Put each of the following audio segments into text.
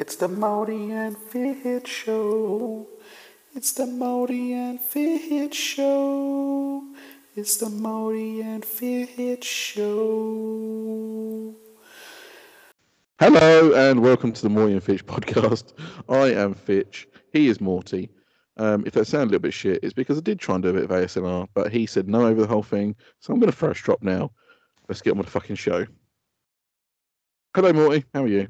It's the Morty and Fitch Show. It's the Morty and Fitch Show. It's the Morty and Fitch Show. Hello and welcome to the Morty and Fitch podcast. I am Fitch. He is Morty. Um, if that sounds a little bit shit, it's because I did try and do a bit of ASMR, but he said no over the whole thing. So I'm going to first drop now. Let's get on with the fucking show. Hello, Morty. How are you?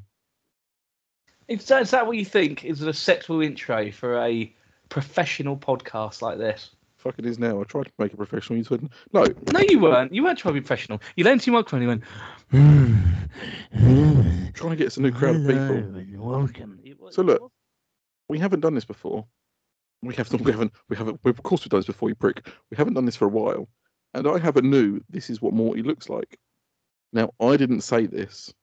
Is that, is that what you think is an acceptable intro for a professional podcast like this? Fuck it is now. I tried to make it professional. You said no. No, you weren't. You weren't trying to be professional. You leaned to your microphone and you went, Trying to get us a new crowd of people. welcome. So look, We haven't done this before. We have not. we haven't we haven't we, of course we've done this before you prick. We haven't done this for a while. And I have a new this is what Morty looks like. Now I didn't say this.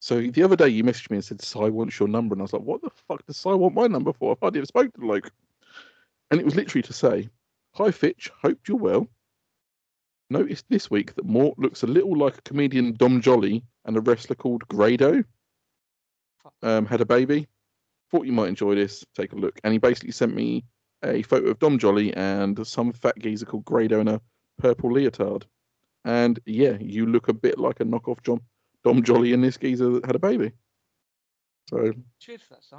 So the other day you messaged me and said Sai wants your number and I was like, What the fuck does Sai want my number for? I've hardly ever spoken to the bloke. And it was literally to say, Hi Fitch, hope you're well. Noticed this week that Mort looks a little like a comedian Dom Joly and a wrestler called Grado. Um, had a baby thought you might enjoy this. Take a look. And he basically sent me a photo of Dom Joly and some fat geezer called Grado in a purple leotard. And yeah, you look a bit like a knockoff John, Dom Joly and this geezer that had a baby. So Cheers for that, Si.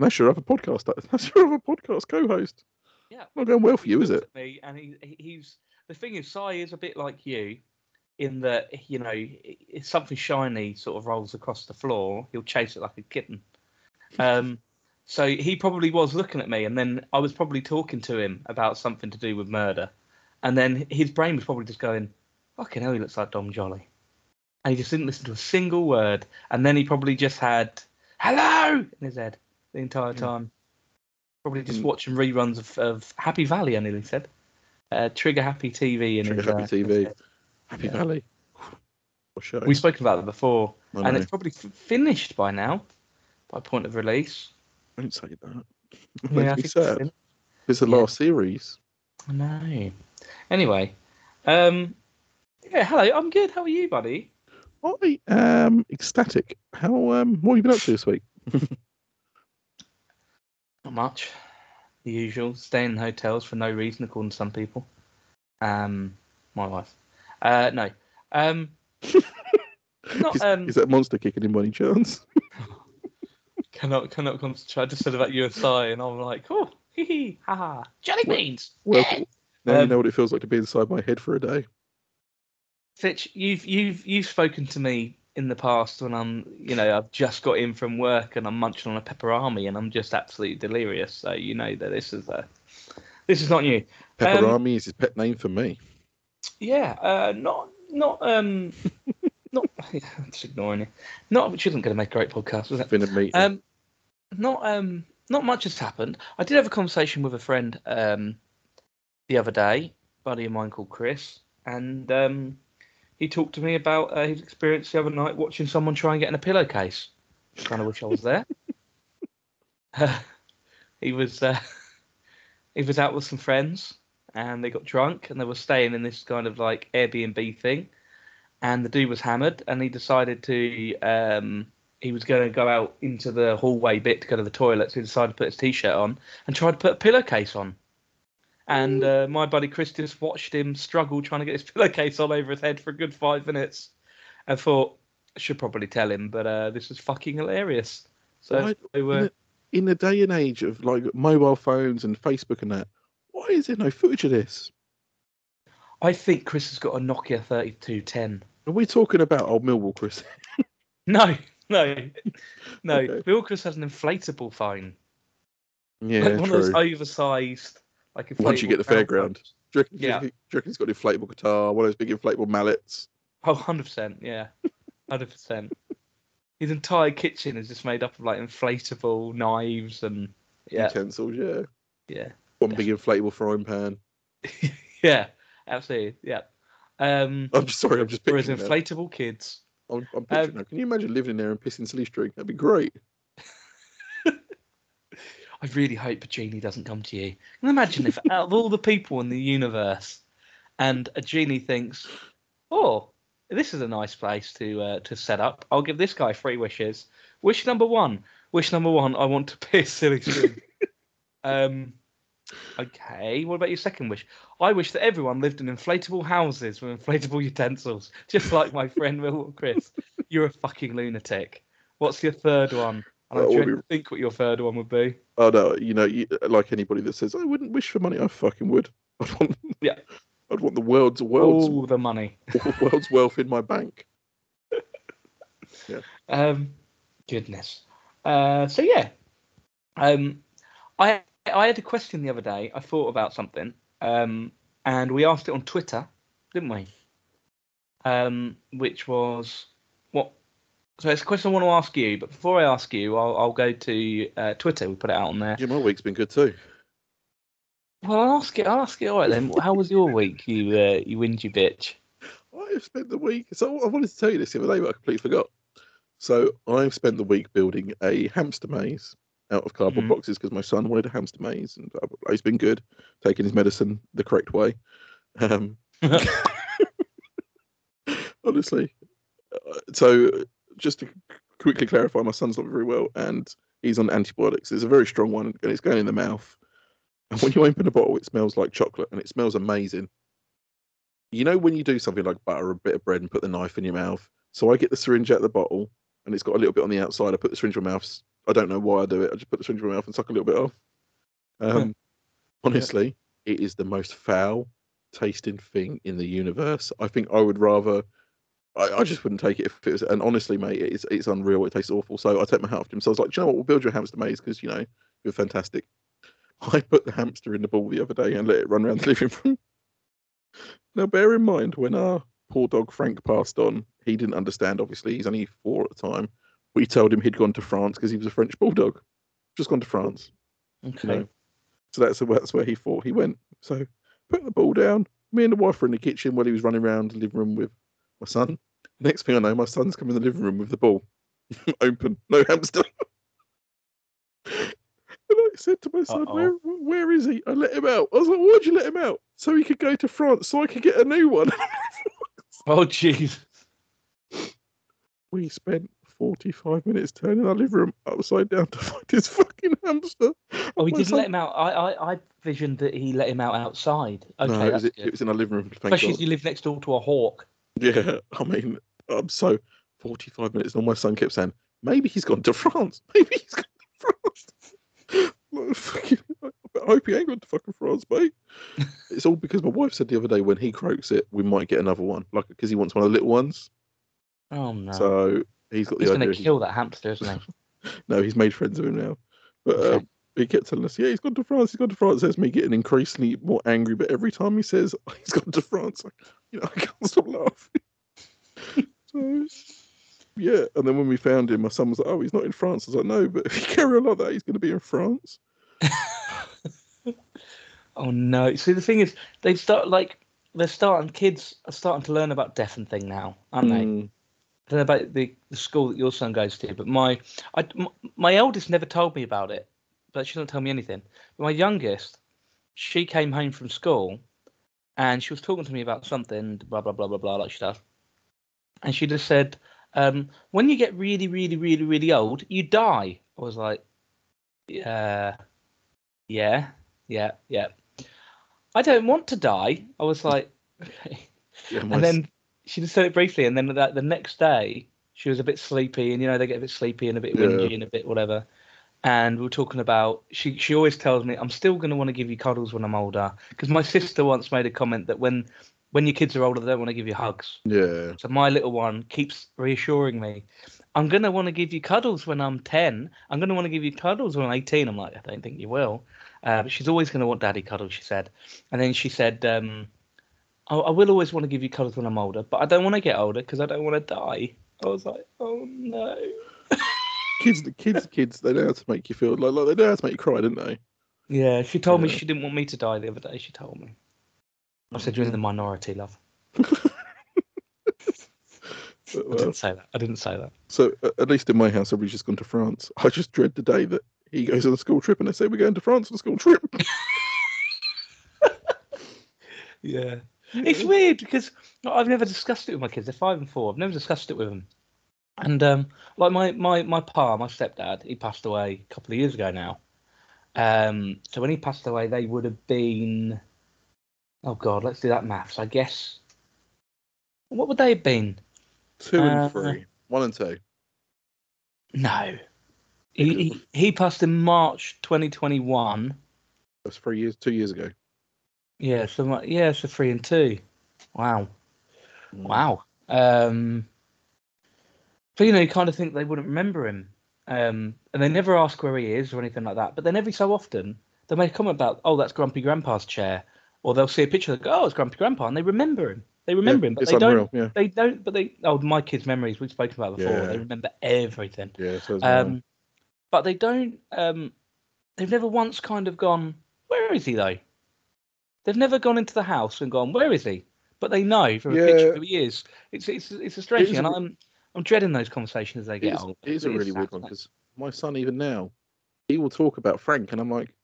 that's your other podcast. That's your other podcast co-host. Yeah. Not going well for you, is it? Me and he, he- he's the thing is, Si is a bit like you, in that you know, if something shiny sort of rolls across the floor, he'll chase it like a kitten. Um, so he probably was looking at me, and then I was probably talking to him about something to do with murder, and then his brain was probably just going, "Fucking hell, he looks like Dom Joly," and he just didn't listen to a single word, and then he probably just had "hello" in his head the entire Mm. time. Probably just Mm. watching reruns of, of Happy Valley, I nearly said. Uh, Trigger Happy TV in Trigger his, Happy uh, TV. Happy Yeah. Valley. We've spoken about that before, and it's probably f- finished by now, by point of release. Don't say that. Yeah, I think it's sad. fin- It's the Yeah. last series. I know. Anyway, um, yeah, hello. I'm good. How are you, buddy? I am ecstatic. How um what have you been up to this week? Not much. The usual. Staying in hotels for no reason, according to some people. Um, my wife. Uh, no. Um, not is, um. is that monster kicking in by any chance? cannot cannot concentrate. I just said about you and I'm like, oh, hee hee, ha ha, jelly beans. Well, now you Um, know what it feels like to be inside my head for a day. Fitch, you've you've you've spoken to me in the past when I'm, you know, I've just got in from work and I'm munching on a Peperami and I'm just absolutely delirious. So you know that this is a, this is not new. Um, Peperami is his pet name for me. Yeah, uh, not not um, not just ignoring it. Not which isn't going to make a great podcast, was it? Been a meeting. Um, not um, not much has happened. I did have a conversation with a friend um, the other day, buddy of mine called Chris, and um, he talked to me about uh, his experience the other night watching someone try and get in a pillowcase. Kind of wish I was there. Uh, he was uh, he was out with some friends, and they got drunk, and they were staying in this kind of like Airbnb thing, and the dude was hammered, and he decided to um, he was going to go out into the hallway bit to go to the toilet, so he decided to put his t-shirt on and tried to put a pillowcase on. And uh, my buddy Chris just watched him struggle trying to get his pillowcase on over his head for a good five minutes, and thought I should probably tell him, but uh, this is fucking hilarious. So Why- they were, in the day and age of like mobile phones and Facebook and that, why is there no footage of this? I think Chris has got a Nokia 3210. Are we talking about old Millwall, Chris? No, no, no. Okay. Bill Chris has an inflatable phone, Yeah, like one true. of those oversized, like Once you get the fairground. Do you reckon, Yeah. do you reckon he's got an inflatable guitar, one of those big inflatable mallets? Oh, 100%, yeah. 100%. His entire kitchen is just made up of like inflatable knives and yeah, Utensils, yeah. yeah. One big inflatable frying pan. Yeah, absolutely. Yeah. Um I'm sorry, I'm just for his picturing that. inflatable kids. I'm, I'm picturing Um. Can you imagine living in there and pissing silly string? That'd be great. I really hope a genie doesn't come to you. Can you imagine if out of all the people in the universe and a genie thinks, Oh, this is a nice place to uh, to set up. I'll give this guy three wishes. Wish number one. Wish number one. I want to piss silly um. Okay. What about your second wish? I wish that everyone lived in inflatable houses with inflatable utensils, just like my friend Will or Chris. You're a fucking lunatic. What's your third one? And I'm trying be- to think what your third one would be. Oh no, you know, you, like anybody that says I wouldn't wish for money, I fucking would. I'd want, Yeah. I'd want the world's world's Oh, the money. world's wealth in my bank. yeah. Um, goodness. Uh, so yeah, um, I I had a question the other day. I thought about something, um, and we asked it on Twitter, didn't we? Um, which was what? So it's a question I want to ask you, but before I ask you, I'll I'll go to uh, Twitter. We put it out on there. Yeah, my week's been good too. Well, I'll ask it. I'll ask it. All right then. How was your week? You uh, you whingy bitch. I've spent the week. So I wanted to tell you this the other day, but I completely forgot. So I've spent the week building a hamster maze out of cardboard Mhm. boxes because my son wanted a hamster maze, and blah. he's been good, taking his medicine the correct way. Um, honestly, uh, so just to quickly clarify, my son's not very well, and he's on antibiotics. It's a very strong one, and it's going in the mouth. And when you open a bottle, it smells like chocolate, and it smells amazing. You know when you do something like butter a bit of bread and put the knife in your mouth. So I get the syringe out of the bottle, and it's got a little bit on the outside. I put the syringe in my mouth. I don't know why I do it. I just put the syringe in my mouth and suck a little bit off. Um, honestly, it is the most foul tasting thing in the universe. I think I would rather. I, I just wouldn't take it if it was. And honestly, mate, it's it's unreal. It tastes awful. So I take my hat off to him. So I was like, Do you know what? We'll build you a hamster maze because you know you're fantastic. I put the hamster in the ball the other day and let it run around the living room. Now, bear in mind, when our poor dog Frank passed on, he didn't understand. Obviously, he's only four at the time. We told him he'd gone to France because he was a French bulldog. Just gone to France. Okay. You know? So that's that's where he thought he went. So put the ball down. Me and the wife were in the kitchen while he was running around the living room with my son. Next thing I know, my son's come in the living room with the ball open, no hamster. and I said to my son, "Where where is he?" I let him out. I was like, "Why'd you let him out?" So he could go to France, so I could get a new one. Oh jeez. we spent 45 minutes turning our living room upside down to find his fucking hamster. Oh, he didn't son- let him out. I, I, I visioned that he let him out outside. Okay, no, it was, it was in our living room. Especially God. as you live next door to a hawk. Yeah, I mean, I'm so 45 minutes, and my son kept saying, maybe he's gone to France. Maybe he's gone to France. I hope he ain't gone to fucking France, mate. it's all because my wife said the other day when he croaks it, we might get another one, like because he wants one of the little ones. Oh no. So he's got the He's going to kill that hamster, isn't he? No, he's made friends with him now. But Okay. um, he kept telling us, yeah, he's gone to France. He's gone to France. There's me getting increasingly more angry. But every time he says he's gone to France, I, you know, I can't stop laughing. so, yeah. And then when we found him, my son was like, oh, he's not in France. I was like, no, but if you carry on like that, he's going to be in France. Oh no. See, the thing is, they start like they're starting. Kids are starting to learn about death and thing now, aren't they? Mm, I don't know about the, the school that your son goes to, but my I, m- my eldest never told me about it, but she doesn't tell me anything. But my youngest, she came home from school, and she was talking to me about something, blah blah blah blah blah, like stuff, and she just said, um, "When you get really, really, really, really old, you die." I was like, "Yeah, yeah, yeah, yeah." I don't want to die. I was like, "Okay." yeah, and then she just said it briefly, and then that the next day she was a bit sleepy, and you know they get a bit sleepy and a bit Yeah. whingy and a bit whatever. And we are talking about she. She always tells me I'm still going to want to give you cuddles when I'm older because my sister once made a comment that when when your kids are older they don't want to give you hugs. yeah, So my little one keeps reassuring me, I'm going to want to give you cuddles when I'm 10. I'm going to want to give you cuddles when I'm 18. I'm like, I don't think you will. Uh, but she's always going to want daddy cuddles, she said. And then she said, um, I, I will always want to give you cuddles when I'm older, but I don't want to get older because I don't want to die. I was like, oh no. Kids, the kids, kids, they know how to make you feel like, like they know how to make you cry, don't they? Yeah, she told me she didn't want me to die the other day. She told me. I said, you're in the mm. minority, love. But, I didn't say that. I didn't say that. So at least in my house, everybody's just gone to France. I just dread the day that he goes on a school trip and they say we're going to France on a school trip. Yeah. It's weird because I've never discussed it with my kids. They're five and four. I've never discussed it with them. And um, like my my my pa, my stepdad, he passed away a couple of years ago now. Um, so when he passed away, they would have been. Oh God, let's do that maths. I guess. What would they have been? Two Uh, and three. One and two. No. He, he he passed in March 2021. That's three years, two years ago. Yeah, so my- yeah, so three and two. Wow, Mm. wow. Um, so you know, you kind of think they wouldn't remember him, um, and they never ask where he is or anything like that. But then every so often they make a comment about, oh, that's Grumpy Grandpa's chair, or they'll see a picture, they go, oh, it's Grumpy Grandpa, and they remember him. They remember Yeah, him, but it's they unreal. don't. Yeah, They don't. But they. Oh, my kids' memories we've spoken about before. Yeah. They remember everything. yeah. So um, Um, but they don't. Um, they've never once kind of gone. Where is he though? They've never gone into the house and gone. Where is he? But they know from a picture who he is. It's it's it's a strange It thing, and I'm I'm dreading those conversations as they get is, older. it is a It really weird one because my son even now, he will talk about Frank, and I'm like,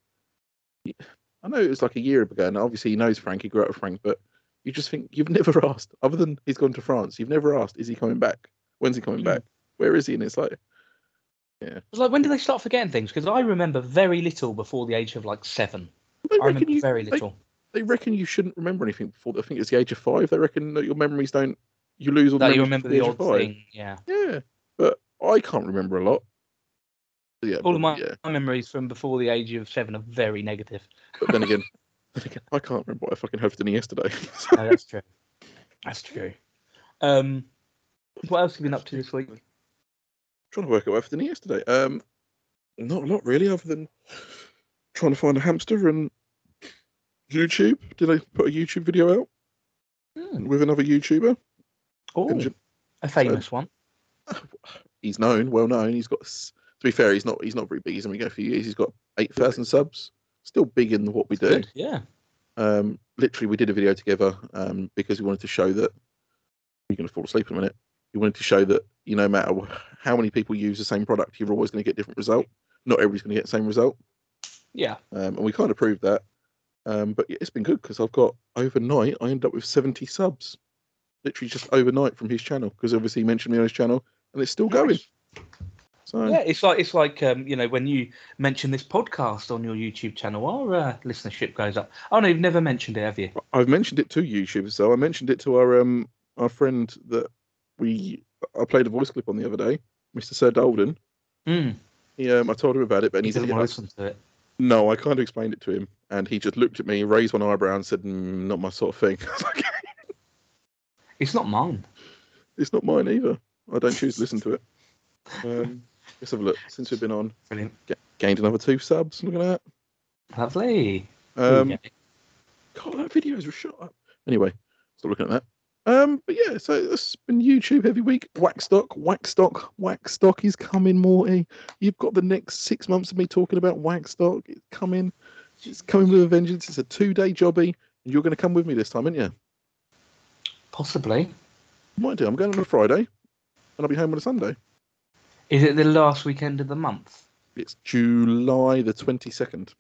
I know it was like a year ago, and obviously he knows Frank. He grew up with Frank, but you just think you've never asked, other than he's gone to France. You've never asked, is he coming back? When's he coming Mm. back? Where is he? And it's like, yeah. It's like when do they start forgetting things? Because I remember very little before the age of like seven. they I remember you, very they- little. They, reckon you shouldn't remember anything before. I think it's the age of five. They reckon that your memories don't. You lose all the That you remember the odd five. thing. Yeah. Yeah, but I can't remember a lot. Yeah, All of my, yeah. my memories from before the age of seven are very negative. But then again, then again, I can't remember what I fucking had for dinner yesterday. No, that's true. That's true. Um, what else have you been up to this week? trying to work out what I had for dinner yesterday. Um, not a lot really, other than trying to find a hamster and YouTube. Did I put a YouTube video out Hmm. with another YouTuber? Oh, a famous one. He's known, well known. He's got. To be fair, he's not. He's not very big. He's only going a few years. He's got eight thousand subs. Still big in what we do. Good. Yeah. Um, literally, we did a video together um, because we wanted to show that you're going to fall asleep in a minute. We wanted to show that you know, no matter how many people use the same product, you're always going to get different result. Not everybody's going to get the same result, Yeah. um, and we kind of proved that. Um, but yeah, it's been good because I've got overnight. I end up with 70 subs, literally just overnight from his channel because obviously he mentioned me on his channel, and it's still going. So Yeah, it's like it's like um, you know when you mention this podcast on your YouTube channel, our uh, listenership goes up. Oh no, you've never mentioned it, have you? I've mentioned it to YouTube. So I mentioned it to our um our friend that we I played a voice clip on the other day, Mr. Sir Dolden. Mm. He, um, I told him about it, but He he doesn't want to listen to it. "No, I kind of explained it to him, and he just looked at me, raised one eyebrow, and said, mm, "Not my sort of thing." I was like, It's not mine. it's not mine either. I don't choose to listen to it. Um, let's have a look. Since we've been on, Brilliant. gained another two subs. Look at that. Lovely. Um, Okay. God, that videos were shot up. Anyway, stop looking at that. Um, but yeah, so it's been YouTube heavy week. Waxstock, Waxstock, Waxstock is coming, Morty. You've got the next six months of me talking about Waxstock. It's coming. It's coming with a vengeance. It's a two-day jobby, and you're going to come with me this time, aren't you? Possibly. Might do. I'm going on a Friday, and I'll be home on a Sunday. Is it the last weekend of the month? It's July the 22nd.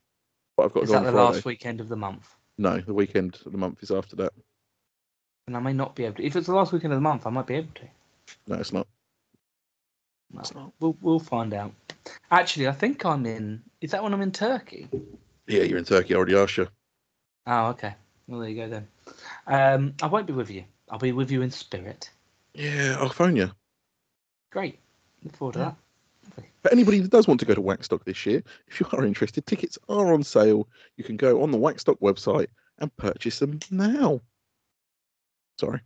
But I've got to Is go that on the Friday. last weekend of the month? No, the weekend of the month is after that. And I may not be able to. If it's the last weekend of the month, I might be able to. No, it's not. No, It's not. we'll we'll find out. Actually, I think I'm in. Is that when I'm in Turkey? Yeah, you're in Turkey. I already asked you. Oh, okay. Well, there you go then. Um, I won't be with you. I'll be with you in spirit. Yeah, I'll phone you. Great. Look forward to that. For anybody that does want to go to Waxstock this year, if you are interested, tickets are on sale. You can go on the Waxstock website and purchase them now. Sorry.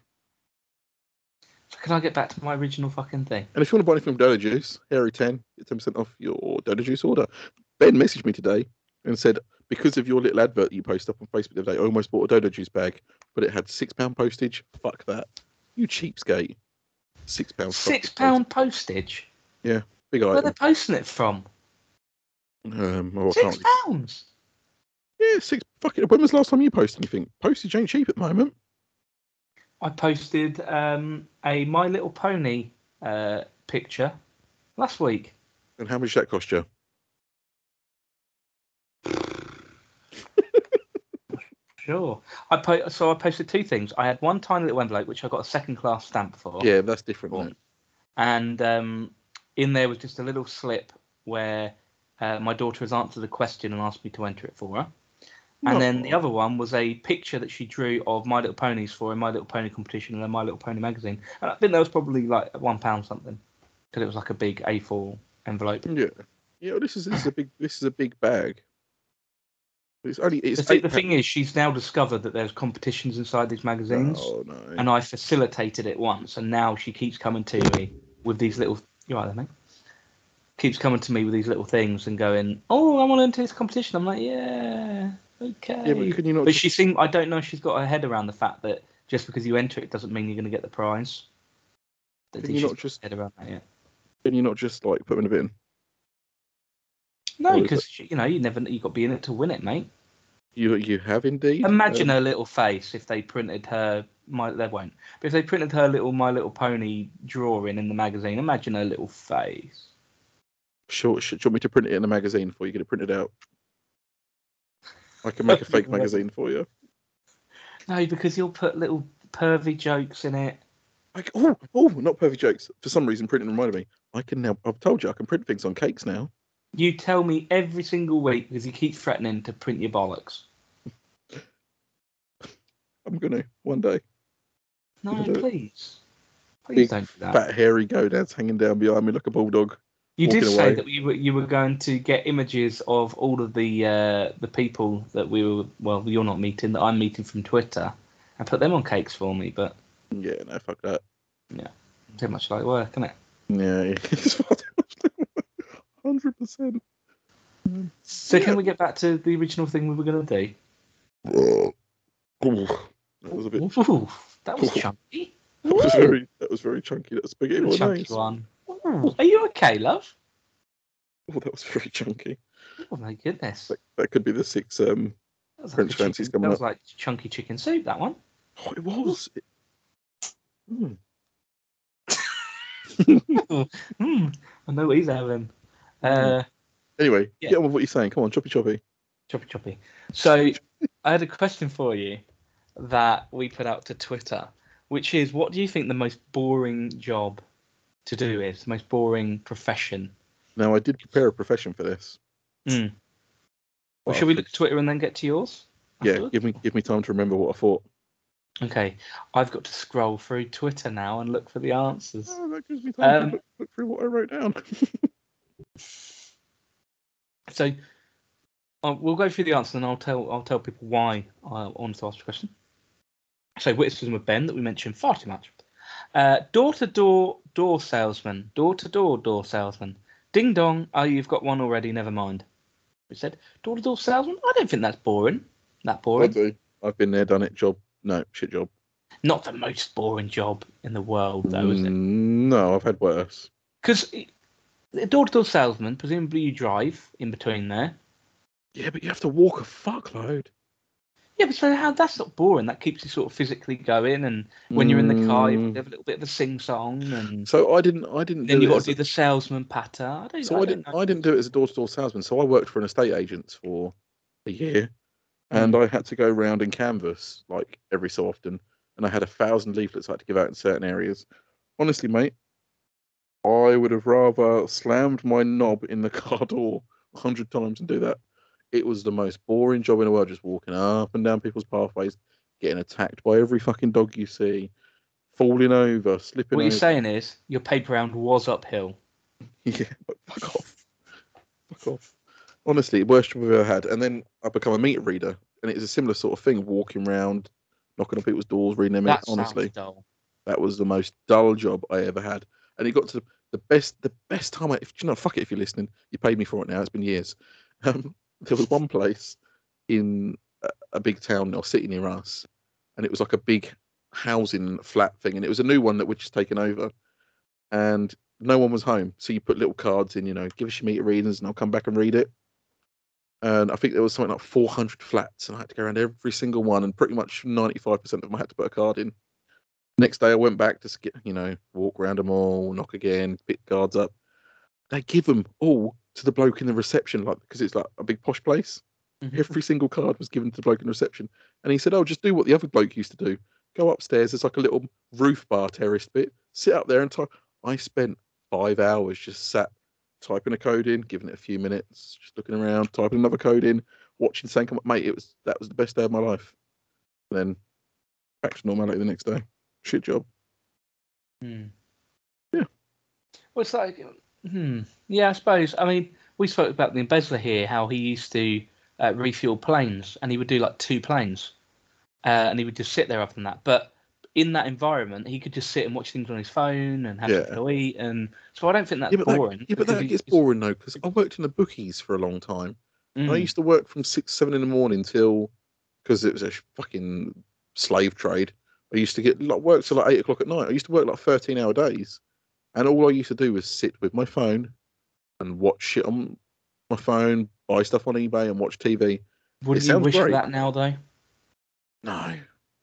So can I get back to my original fucking thing? And if you want to buy anything from Dodo Juice, Harry 10, get 10% off your Dodo Juice order. Ben messaged me today and said, because of your little advert you posted up on Facebook the other day, I almost bought a Dodo Juice bag, but it had £6 postage. Fuck that. You cheapskate. £6 pounds. Six pound postage. Yeah. Big Where are they posting it from? Um, I Six pounds. Yeah, six. Fuck it. When was the last time you posted anything? Postage ain't cheap at the moment. I posted um, a My Little Pony uh, picture last week. And how much that cost you? Sure. I po- so I posted two things. I had one tiny little envelope which I got a second class stamp for. Yeah, that's different. Cool. and um, in there was just a little slip where uh, my daughter has answered a question and asked me to enter it for her. And then the other one was a picture that she drew of My Little Ponies for a My Little Pony competition and a My Little Pony magazine. And I think that was probably like one pound something because it was like a big A4 envelope. Yeah. Yeah. well, This is this is a big this is a big bag. It's only it's The, eight the thing is, she's now discovered that there's competitions inside these magazines, Oh no. and I facilitated it once, and now she keeps coming to me with these little. You right there, mate? Keeps coming to me with these little things and going, "Oh, I want to enter this competition." I'm like, "Yeah, okay." yeah, but can you not? But just- she seemed. I don't know if she's got her head around the fact that just because you enter it doesn't mean you're going to get the prize. Can you not just head around that yet. can you not just like put them in a bin? No, because you know you never you got to be in it to win it, mate. You you have indeed. Imagine Um, her little face if they printed her. My they won't. But if they printed her little My Little Pony drawing in the magazine, imagine her little face. Sure, sure. Do you want me to print it in the magazine for you? Get it printed out. I can make a fake magazine for you. No, because you'll put little pervy jokes in it. Like, oh, oh, not perfect jokes. For some reason, printing reminded me. I can now. I've told you, I can print things on cakes now. You tell me every single week because you keep threatening to print your bollocks. I'm gonna one day. No, please, please Big, don't do that. Fat hairy gonads hanging down behind me like a bulldog. You did say away. that you were you were going to get images of all of the uh, the people that we were well you're not meeting that I'm meeting from Twitter and put them on cakes for me, but Yeah, no, fuck that. Yeah, too much like work, isn't it? Yeah, hundred percent. So can we get back to the original thing we were going to do? That was a bit. Ooh, that was chunky. That was very. That was very chunky. That was spaghetti Ooh, chunky bolognese. one. Ooh, are you okay, love? Oh, that was very chunky. Oh my goodness. That, that could be the six. Um. That was French like fancies chicken- coming That was up. like chunky chicken soup. That one. Oh, it was. It, Mm. Hmm, I know what he's having. Uh, Anyway, Yeah. get on with what you're saying. Come on, choppy choppy. choppy choppy. So I had a question for you that we put out to Twitter, which is, what do you think the most boring job to do is? The most boring profession? Now, I did prepare a profession for this. Hmm. Well, Well, shall we look at Twitter and then get to yours? Yeah, afterwards? give me give me time to remember what I thought. Okay, I've got to scroll through Twitter now and look for the answers. Oh, that gives me time Um, to look, look through what I wrote down. So uh, we'll go through the answer and I'll tell I'll tell people why I wanted to ask the question. So witticism with Ben that we mentioned far too much. Uh, door to door door salesman, door to door door salesman. Ding dong. Oh, you've got one already. Never mind. We said door to door salesman. I don't think that's boring. That boring. I do. I've been there, done it. Job. No, shit job. Not the most boring job in the world, though, is it? Mm, No, I've had worse. Because door to door salesman, presumably you drive in between there. Yeah, but you have to walk a fuckload. Yeah, but so how that's not boring. That keeps you sort of physically going, and when you're in the car, you Mm, have a little bit of a sing song, and So I didn't. I didn't. then do you it got as to a- do the salesman patter. I don't. So I, don't didn't. know. I didn't do it as a door-to-door salesman. So I worked for an estate agent for a year, and I had to go round and canvas like every so often, and I had a thousand leaflets I had to give out in certain areas. Honestly, mate, I would have rather slammed my knob in the car door a hundred times and do that. It was the most boring job in the world, just walking up and down people's pathways, getting attacked by every fucking dog you see, falling over, slipping What you're saying is your paper round was uphill. Yeah, fuck off. Fuck off. Honestly, worst job I've ever had. And then I become a meter reader, and it's a similar sort of thing, walking around, knocking on people's doors, reading them. That Honestly, dull. that was the most dull job I ever had. And it got to the, best, the best time. I, if you know, fuck it, if you're listening, you paid me for it now. It's been years. Um, there was one place in a, a big town or city near us, and it was like a big housing flat thing, and it was a new one that we'd just taken over, and no one was home. So you put little cards in, you know, give us your meter readings, and I'll come back and read it. And I think there was something like 400 flats, and I had to go around every single one, and pretty much 95% of them I had to put a card in. Next day, I went back to get, you know, walk around them all, knock again, pick guards up. They give them all to the bloke in the reception, like because it's like a big posh place. Mhm. Every single card was given to the bloke in the reception, and he said, "Oh, just do what the other bloke used to do. Go upstairs. There's like a little roof bar terraced bit. Sit up there and type." I spent five hours just sat typing a code in, giving it a few minutes, just looking around, typing another code in, watching something come up. Mate, it was that was the best day of my life. And then back to normality the next day. Shit job. Hmm. Yeah. Well, it's like, hmm. Yeah, I suppose. I mean, we spoke about the embezzler here, how he used to uh, refuel planes, and he would do like two planes, uh, and he would just sit there other than that. But in that environment, he could just sit and watch things on his phone and have Yeah. something to eat, and so I don't think that's yeah, but that, boring. yeah, but that gets boring though, because I worked in the bookies for a long time. And I Mm. used to work from six, seven in the morning till because it was a fucking slave trade. I used to get like work till like eight o'clock at night. I used to work like thirteen hour days, and all I used to do was sit with my phone and watch shit on my phone, buy stuff on eBay, and watch TV. Wouldn't it you wish for great. that now, though? No,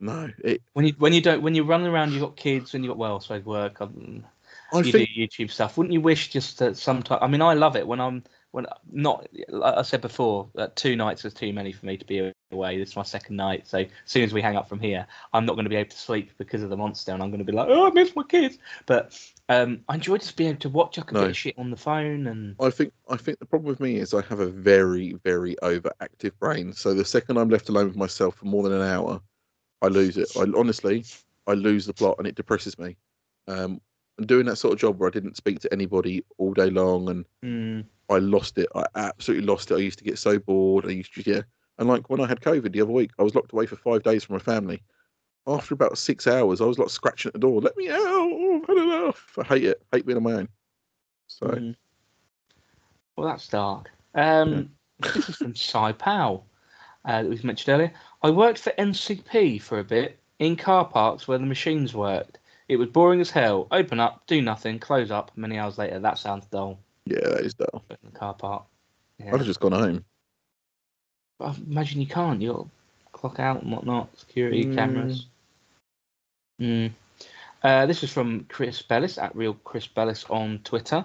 no. It. When you when you don't when you're running around, you've got kids and you have got well, so I suppose work. um, I you think do YouTube stuff. Wouldn't you wish just that sometimes? I mean, I love it when I'm when not. Like I said before, uh, two nights is too many for me to be away. This is my second night, so as soon as we hang up from here, I'm not going to be able to sleep because of the monster, and I'm going to be like, oh, I miss my kids. But um, I enjoy just being able to watch. I can No. get shit on the phone, and I think I think the problem with me is I have a very very overactive brain. So the second I'm left alone with myself for more than an hour, I lose it. I honestly I lose the plot and it depresses me. Um, and doing that sort of job where I didn't speak to anybody all day long and mm, I lost it. I absolutely lost it. I used to get so bored. I used to yeah. And like when I had COVID the other week, I was locked away for five days from my family. After about six hours, I was like scratching at the door. Let me out! Oh, I've had enough. I hate it. hate being on my own. So mm. well, that's dark. Um, this is from Cy Powell uh, that was mentioned earlier. I worked for NCP for a bit in car parks where the machines worked. It was boring as hell. Open up, do nothing, close up. Many hours later, that sounds dull. yeah, that is dull. In the car park. Yeah. I'd have just gone home. But I imagine you can't. You'll clock out and whatnot. Security Mm. cameras. Mm. Uh, this is from Chris Bellis at Real Chris Bellis on Twitter.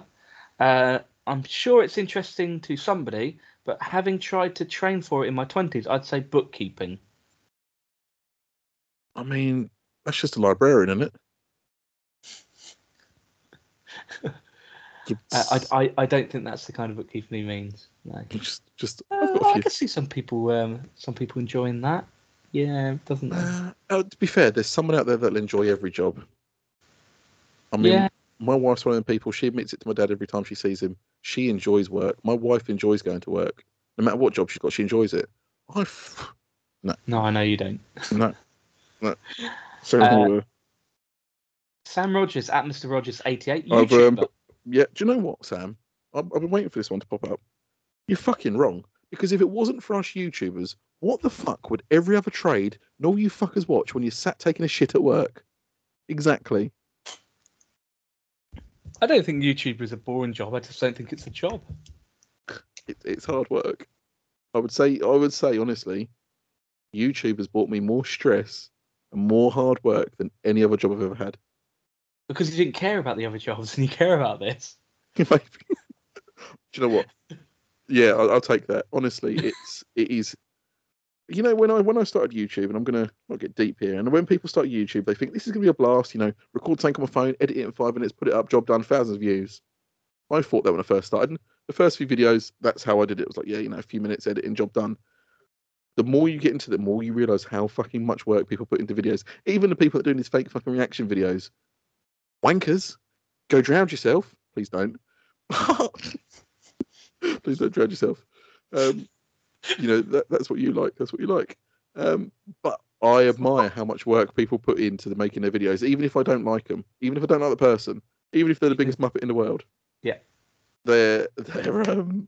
Uh, I'm sure it's interesting to somebody, but having tried to train for it in my 20s, I'd say bookkeeping. I mean, that's just a librarian, isn't it? Uh, I, I, I don't think that's the kind of bookkeeping he means. No. just, just Uh, I can see some people um, some people enjoying that. Yeah, doesn't? Uh, oh, to be fair, there's someone out there that'll enjoy every job. I mean, yeah. my wife's one of the people. She admits it to my dad every time she sees him. She enjoys work. My wife enjoys going to work. No matter what job she's got, she enjoys it. I f- No, No, I know you don't. no, no. So, Uh, Sam Rogers at Mr. Rogers 88. I've, um, yeah. Do you know what, Sam? I've, I've been waiting for this one to pop up. You're fucking wrong. Because if it wasn't for us YouTubers, what the fuck would every other trade and all you fuckers watch when you sat taking a shit at work? Exactly. I don't think YouTube is a boring job. I just don't think it's a job. it, it's hard work. I would say, I would say honestly, YouTube has brought me more stress and more hard work than any other job I've ever had. Because you didn't care about the other jobs and you care about this. Do you know what? Yeah, I'll, I'll take that. Honestly, it's it is. You know, when I when I started YouTube, and I'm gonna not get deep here, and when people start YouTube, they think this is gonna be a blast. You know, record something on my phone, edit it in five minutes, put it up, job done, thousands of views. I thought that when I first started. And the first few videos, that's how I did it. It was like, yeah, you know, a few minutes editing, job done. The more you get into it, the more you realize how fucking much work people put into videos. Even the people that are doing these fake fucking reaction videos. Wankers, go drown yourself. Please don't. Please don't drown yourself. Um, you know that, that's what you like. That's what you like. Um, but I admire how much work people put into the making their videos, even if I don't like them, even if I don't like the person, even if they're the biggest muppet in the world. Yeah. they're they're. Um,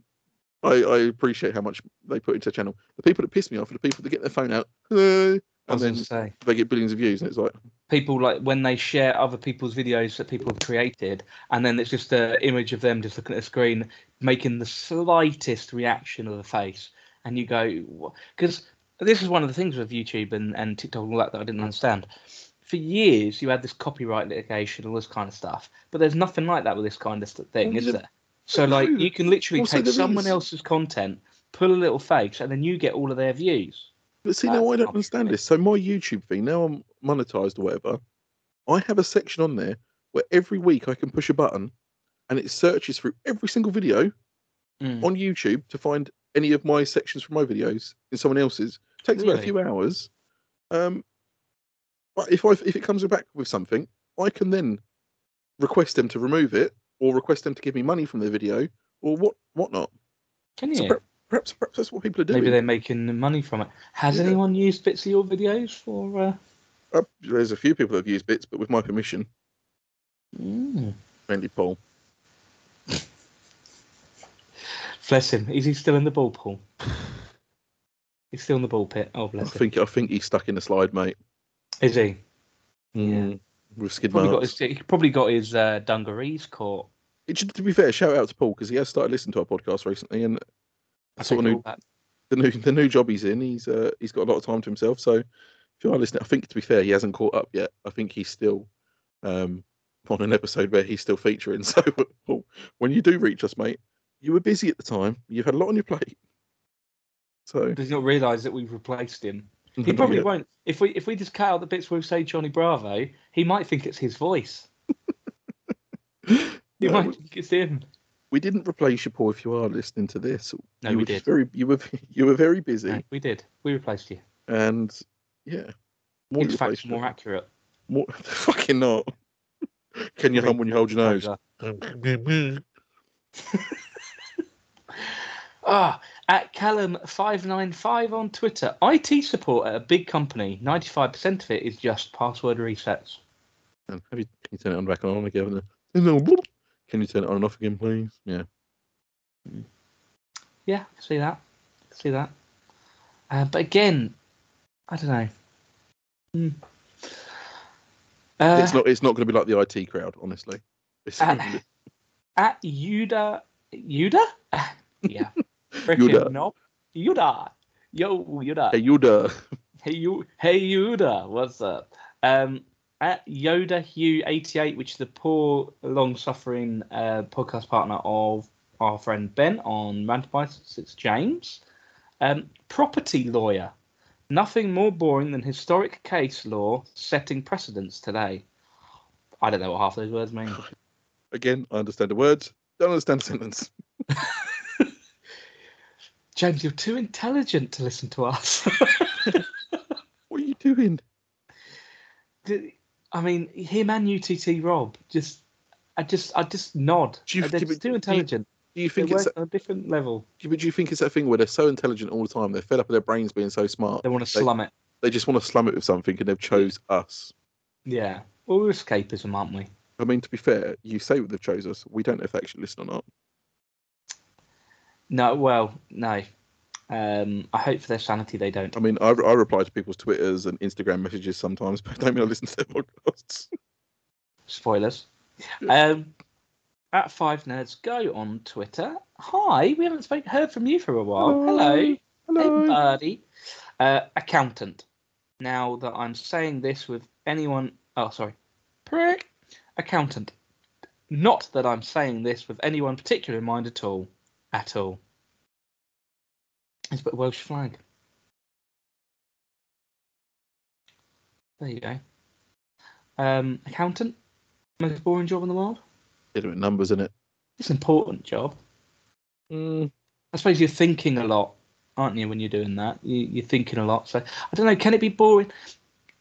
I, I appreciate how much they put into the channel. The people that piss me off are the people that get their phone out, I and then going to say. they get billions of views, and it's like, People like when they share other people's videos that people have created, and then it's just an image of them just looking at a screen, making the slightest reaction of the face, and you go, because this is one of the things with YouTube and, and TikTok and all that that I didn't understand. For years, you had this copyright litigation, all this kind of stuff, but there's nothing like that with this kind of thing, is there? So like you can literally Also, take someone is- else's content, pull a little face, and then you get all of their views. But see, now I don't understand this. So my YouTube thing, now I'm monetized or whatever, I have a section on there where every week I can push a button and it searches through every single video Mm. on YouTube to find any of my sections from my videos in someone else's. takes about a few hours. Um, but if I if it comes back with something, I can then request them to remove it or request them to give me money from their video or what whatnot. Can So you? per- perhaps perhaps that's what people are doing. Maybe they're making money from it. Has Yeah. anyone used bits of your videos for? Uh... Uh, there's a few people that have used bits, but with my permission, Mm. mainly Paul. Bless him. Is he still in the ball pool? He's still in the ball pit. Oh, I bless him. think I think he's stuck in the slide, mate. Is he? Mm, with skid Probably got his, he probably got his uh, dungarees caught. It should, to be fair, shout out to Paul because he has started listening to our podcast recently, and I of new the new the new job he's in, he's uh, he's got a lot of time to himself. So if you are listening, I think to be fair, he hasn't caught up yet. I think he's still um, on an episode where he's still featuring. So when you do reach us, mate, you were busy at the time. You've had a lot on your plate. So Does not realise that we've replaced him. He probably yet. won't. If we if we just cut out the bits where we say Johnny Bravo, he might think it's his voice. He No, might think it's him. We didn't replace you, Paul. If you are listening to this, No, you we were did. Very, you were you were very busy, No, we did. We replaced you. and yeah, more Factor you. more accurate. More, fucking not. Can you hum when you hold your nose? Ah, at Callum595 on Twitter. IT support at a big company, 95% of it is just password resets. And have you, can you turn it on back on again? No. Can you turn it on and off again, please? Yeah. Yeah, I can see that. I can see that. Uh, but again, I don't know. Hmm. Uh, it's not. It's not going to be like the IT crowd, honestly. It's Uh, really- at Yuda. Yuda? Ah, yeah. Yuda. No. Yuda. Yo, Yuda. hey, Yuda. Hey you, hey Yuda, what's up? Um, at Yoda Hugh eighty eight, which is the poor, long suffering uh, podcast partner of our friend Ben on Rant Bites, it's James. Um, property lawyer, nothing more boring than historic case law setting precedents today. I don't know what half those words mean. Again, I understand the words. Don't understand the sentence. James, you're too intelligent to listen to us. What are you doing? I mean, him and UTT Rob just, I just, I just nod. Do you- They're do too intelligent. Do you They think it's? work on a different level. Do you, do you think it's that thing where they're so intelligent all the time? They're fed up with their brains being so smart. They want to They- slum it. They just want to slum it with something, and they've chose us. Yeah. Well, we're escapism, aren't we? I mean, to be fair, you say they've chose us. We don't know if they actually listen or not. No. Well, no. Um, I hope for their sanity they don't. I mean, I, I reply to people's Twitters and Instagram messages sometimes, but I don't mean I listen to their podcasts. Spoilers. Um, at Five Nerds Go on Twitter. Hi, we haven't spoke, heard from you for a while. Hello. Hello. Hey, buddy. Uh, accountant. Now that I'm saying this with anyone. Oh, sorry. Prick. Accountant. Not that I'm saying this with anyone particular in mind at all. At all. It's but a Welsh flag. There you go. Um, accountant. Most boring job in the world. Dealing with numbers in it. It's an important job. Mm, I suppose you're thinking a lot, aren't you, when you're doing that? You, you're thinking a lot. So I don't know. Can it be boring?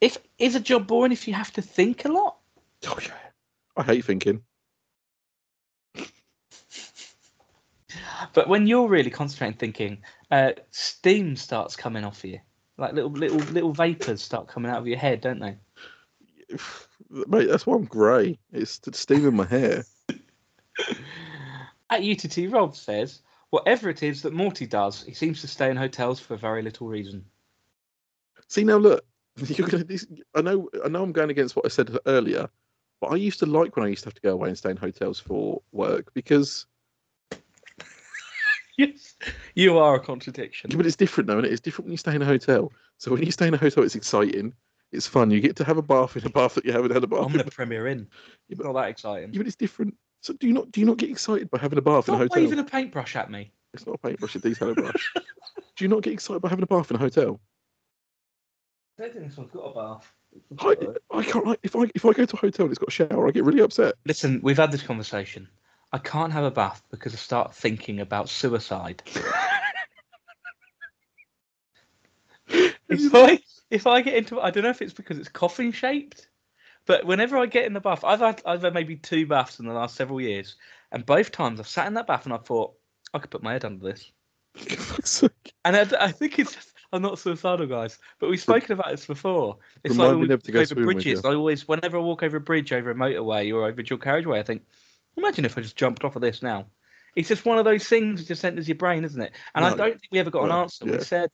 If is a job boring if you have to think a lot? oh yeah. I hate thinking. But when you're really concentrating, thinking, uh, steam starts coming off you. Like little little little vapors start coming out of your head, don't they? Mate, that's why I'm grey. It's steam in my hair. At UTT, Rob says, whatever it is that Morty does, he seems to stay in hotels for very little reason. See now, look. You're gonna, this, I know. I know. I'm going against what I said earlier, but I used to like when I used to have to go away and stay in hotels for work because. Yes, you are a contradiction. But it's different though, and it's different when you stay in a hotel. So when you stay in a hotel, it's exciting. It's fun. You get to have a bath in a bath that you haven't had a bath I'm in. the Premier Inn. Yeah, but- Not that exciting. Yeah, but it's different. So do you not do you not get excited by having a bath in a Stop hotel? waving a paintbrush at me. It's not a paintbrush, It's a detailer brush. do you not get excited by having a bath in a hotel? I don't think this one's got a bath. I, I can't like if I if I go to a hotel and it's got a shower, I get really upset. Listen, we've had this conversation. I can't have a bath because I start thinking about suicide. if I if I get into I don't know if it's because it's coffin shaped, but whenever I get in the bath, I've had I've had maybe two baths in the last several years, and both times I've sat in that bath and I thought I could put my head under this. For fuck's sake. And I, I think it's just, I'm not suicidal, guys, but we've spoken about this before. It's Remind like when we walk go over bridges. I always, whenever I walk over a bridge, over a motorway, or over a dual carriageway, I think, imagine if I just jumped off of this now. It's just one of those things that just enters your brain, isn't it? And I don't think we ever got an answer. yeah. We said,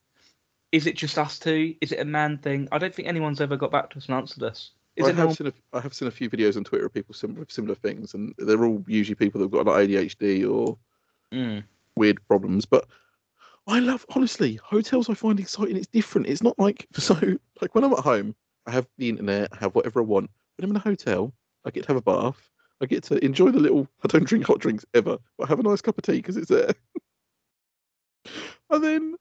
is it just us two? Is it a man thing? I don't think anyone's ever got back to us and answered us. Is I it have seen a, I have seen a few videos on Twitter of people sim- with similar things, and they're all usually people that've got like ADHD or Mm. weird problems. But I love honestly hotels. I find exciting. It's different. It's not like so like when I'm at home, I have the internet, I have whatever I want. When I'm in a hotel, I get to have a bath. I get to enjoy the little. I don't drink hot drinks ever, but I have a nice cup of tea because it's there. and then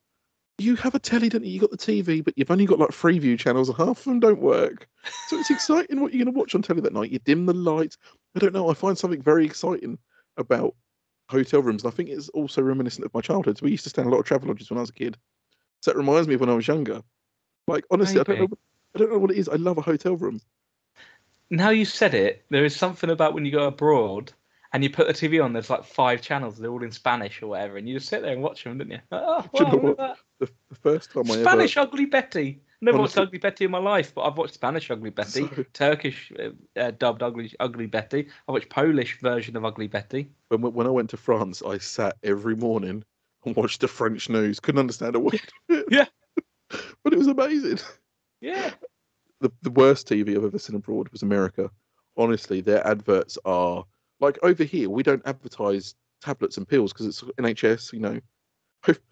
you have a telly, don't you? You got the TV, but you've only got like Freeview channels, and half of them don't work. So it's exciting what you're going to watch on telly that night. You dim the lights. I don't know. I find something very exciting about hotel rooms, and I think it's also reminiscent of my childhood. So we used to stay in a lot of travel lodges when I was a kid. So it reminds me of when I was younger. Like honestly, I don't know. I don't know what it is. I love a hotel room. Now you said it, there is something about when you go abroad and you put the TV on. There's like five channels. They're all in Spanish or whatever, and you just sit there and watch them, don't you? Oh, Do you know at The, the first time. I Spanish Ugly Betty. Never watched Ugly Betty in my life, but I've watched Spanish Ugly Betty, So- Turkish uh, uh, dubbed Ugly Ugly Betty. I watched Polish version of Ugly Betty. when when I went to France, I sat every morning and watched the French news. Couldn't understand a word. Yeah. but it was amazing. Yeah, the, the worst TV I've ever seen abroad was America. Honestly, their adverts are like over here. We don't advertise tablets and pills because it's NHS, you know.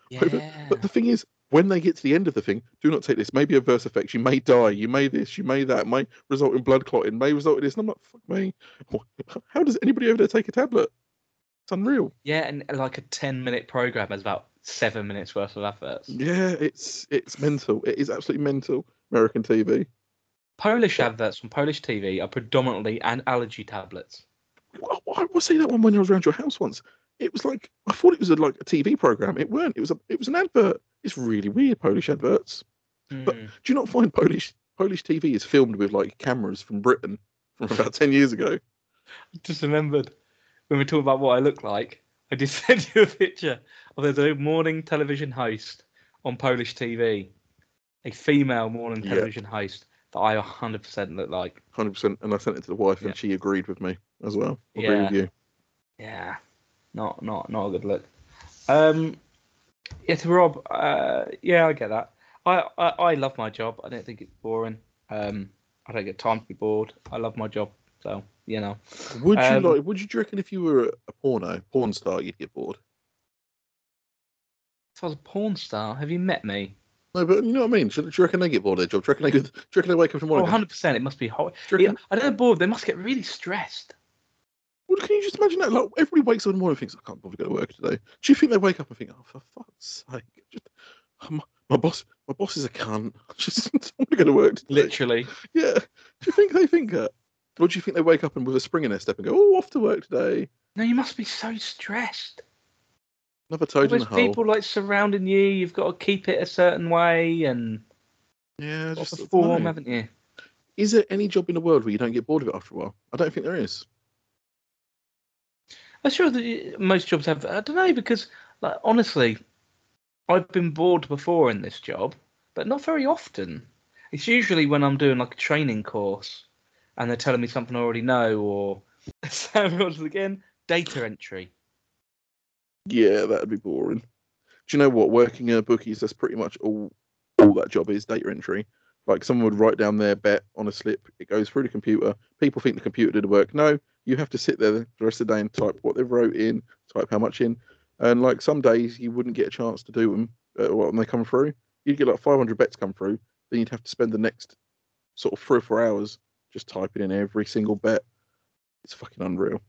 yeah. But the thing is, when they get to the end of the thing, do not take this. Maybe adverse effects. You may die. You may this. You may that. May result in blood clotting. May result in this. And I'm like, fuck me. How does anybody over there take a tablet? It's unreal. Yeah, and uh, like a ten-minute program has about seven minutes worth of adverts. Yeah, it's it's mental. It is absolutely mental. American TV. Polish adverts from Polish TV are predominantly an allergy tablets. I, was seeing that one when I was around your house once. It was like I thought it was a, like a TV program. It weren't. It was a it was an advert. It's really weird Polish adverts. But- Mm. Do you not find Polish Polish TV is filmed with like cameras from Britain from about ten years ago? I just remembered when we talking about what I look like. I did send you a picture of there's a morning television host on Polish TV, a female morning Yeah. television host that I 100% look like. Hundred percent. And I sent it to the wife, Yeah. and she agreed with me as well. Agree with Yeah. you. Yeah, not not not a good look. Um, yeah, to Rob, uh, yeah, I get that. I, I I love my job. I don't think it's boring. Um, I don't get time to be bored. I love my job, so you know. Would you Um, like? Would you reckon if you were a porno porn star, you'd get bored? If I was a porn star, have you met me? No, but you know what I mean. Do you reckon they get bored of their job? Do you reckon they? Could, do you reckon they wake up in the Oh, morning? and 100%. It must be hot. do you Yeah, reckon, I don't know, bored. They must get really stressed. Well, can you just imagine that? Like everybody wakes up in the morning and thinks, I can't bother to go to work today. Do you think they wake up and think, oh, for fuck's sake, just my, my boss, my boss is a cunt. I just don't want to go to work today. Literally. Yeah. Do you think they think that? Or do you think they wake up and with a spring in their step and go, oh, off to work today? No, you must be so stressed. Another toad in There's the hole. people like surrounding you. You've got to keep it a certain way and Yeah, just perform, know. haven't you? Is there any job in the world where you don't get bored of it after a while? I don't think there is. I'm sure that most jobs have. I don't know because, like, honestly, I've been bored before in this job, but not very often. It's usually when I'm doing like a training course, and they're telling me something I already know, or Sam again, data entry. Yeah, that'd be boring. Do you know what? Working in a bookies, that's pretty much all all that job is data entry. Like someone would write down their bet on a slip, it goes through the computer. People think the computer did the work. No, you have to sit there the rest of the day and type what they've wrote in, type how much in. And like some days you wouldn't get a chance to do them uh, when they come through. You'd get like 500 bets come through, then you'd have to spend the next sort of three or four hours just typing in every single bet. It's fucking unreal.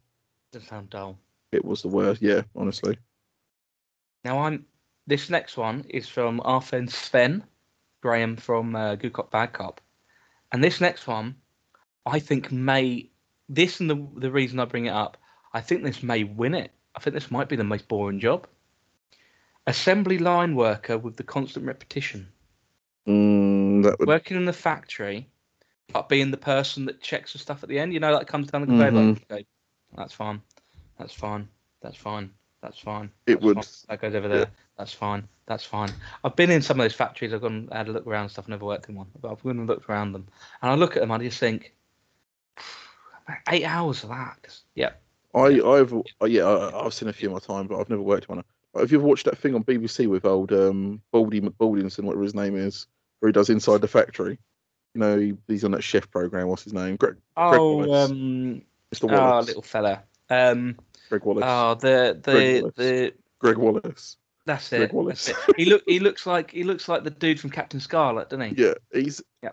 Doesn't sound dull. It was the worst. Yeah, honestly. Now I'm. This next one is from our friend Sven Graham from uh, Good Cop Bad Cop, And this next one, I think may this and the the reason I bring it up, I think this may win it. I think this might be the most boring job. Assembly line worker with the constant repetition. Mm, that would. Working in the factory, but being the person that checks the stuff at the end. You know, that comes down the conveyor belt. Mhm. Okay, that's fine. That's fine. That's fine. That's fine. It that's would- fine. That goes over yeah. there. That's fine. That's fine. I've been in some of those factories. I've gone had a look around and stuff. Never worked in one, but I've gone and looked around them, and I look at them. and I just think, eight hours of that. Just, yeah. I, I've, uh, yeah, I, I've seen a few in my time, but I've never worked in one. Have you ever watched that thing on BBC with old um, Baldy McBaldinson, whatever his name is, where he does Inside the Factory? You know, he, he's on that chef program. What's his name? Gregg, Oh, Wallace. um, Mr. oh, little fella. Um, Gregg Wallace. oh, the Gregg the Wallace. the. Gregg Wallace. That's Gregg it. Wallace. That's it. He look. He looks like he looks like the dude from Captain Scarlet, doesn't he? Yeah, he's. yeah.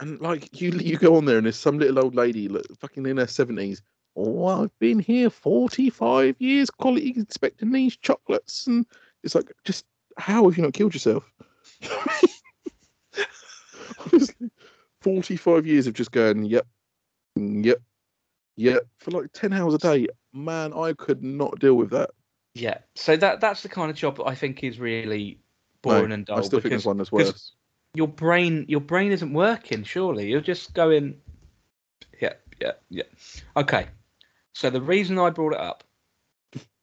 And like you, you go on there, and there's some little old lady, like, fucking in her seventies. Oh, I've been here forty-five years, quality inspecting these chocolates, and it's like, just how have you not killed yourself? Honestly, forty-five years of just going, yep, yep, yep, for like ten hours a day. Man, I could not deal with that. Yeah. So that that's the kind of job that I think is really boring No, and dull I still think because there's one that's worse. your brain your brain isn't working. Surely you're just going. Yeah, yeah, yeah. Okay. So the reason I brought it up,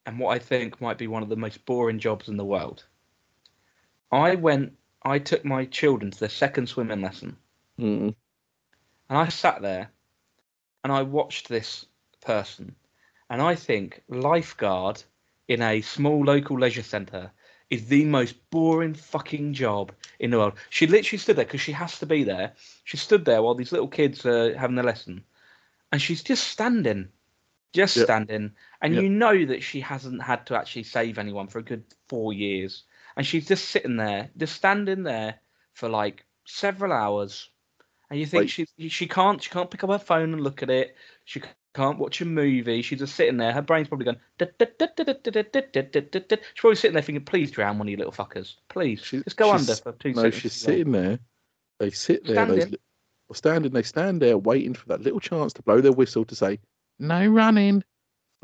and what I think might be one of the most boring jobs in the world, I went. I took my children to their second swimming lesson, Mm. and I sat there, and I watched this person, and I think lifeguard in a small local leisure centre is the most boring fucking job in the world. She literally stood there because she has to be there. She stood there while these little kids are having their lesson, and she's just standing, just Yep. standing, and Yep. you know that she hasn't had to actually save anyone for a good four years, and she's just sitting there, just standing there for like several hours, and you think Like- she she can't she can't pick up her phone and look at it. She can't watch a movie. She's just sitting there. Her brain's probably going. She's probably sitting there thinking, "Please drown one of you little fuckers. Please, She's- just go she's- under for two No, seconds." she's sitting there. They sit there. Standing. li- standing. They stand there waiting for that little chance to blow their whistle to say, "No running,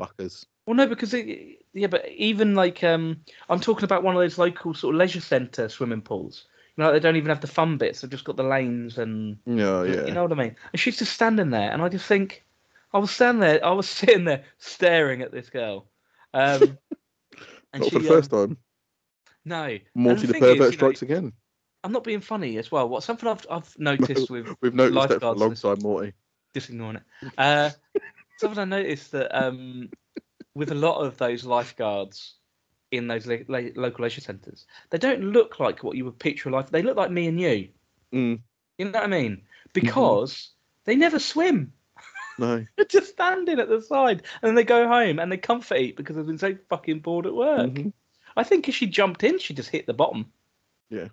fuckers." Well, no, because it, yeah, but even like um, I'm talking about one of those local sort of leisure centre swimming pools. You know, they don't even have the fun bits. They've just got the lanes and Yeah, yeah. you know what I mean. And she's just standing there, and I just think, I was standing there, I was sitting there staring at this girl. Um, and Not she, for the first um, time. no, Morty the is, pervert know, strikes again. I'm not being funny as well. What something I've I've noticed with We've noticed that for a lifeguards long time, Morty. just ignoring it. Uh, something I noticed that um, with a lot of those lifeguards in those le- le- local leisure centres, they don't look like what you would picture a life. They look like me and you. Mm, You know what I mean? Because they never swim. No. They're just standing at the side, and then they go home and they comfort eat because they've been so fucking bored at work. Mhm. I think if she jumped in, she just hit the bottom. Yeah.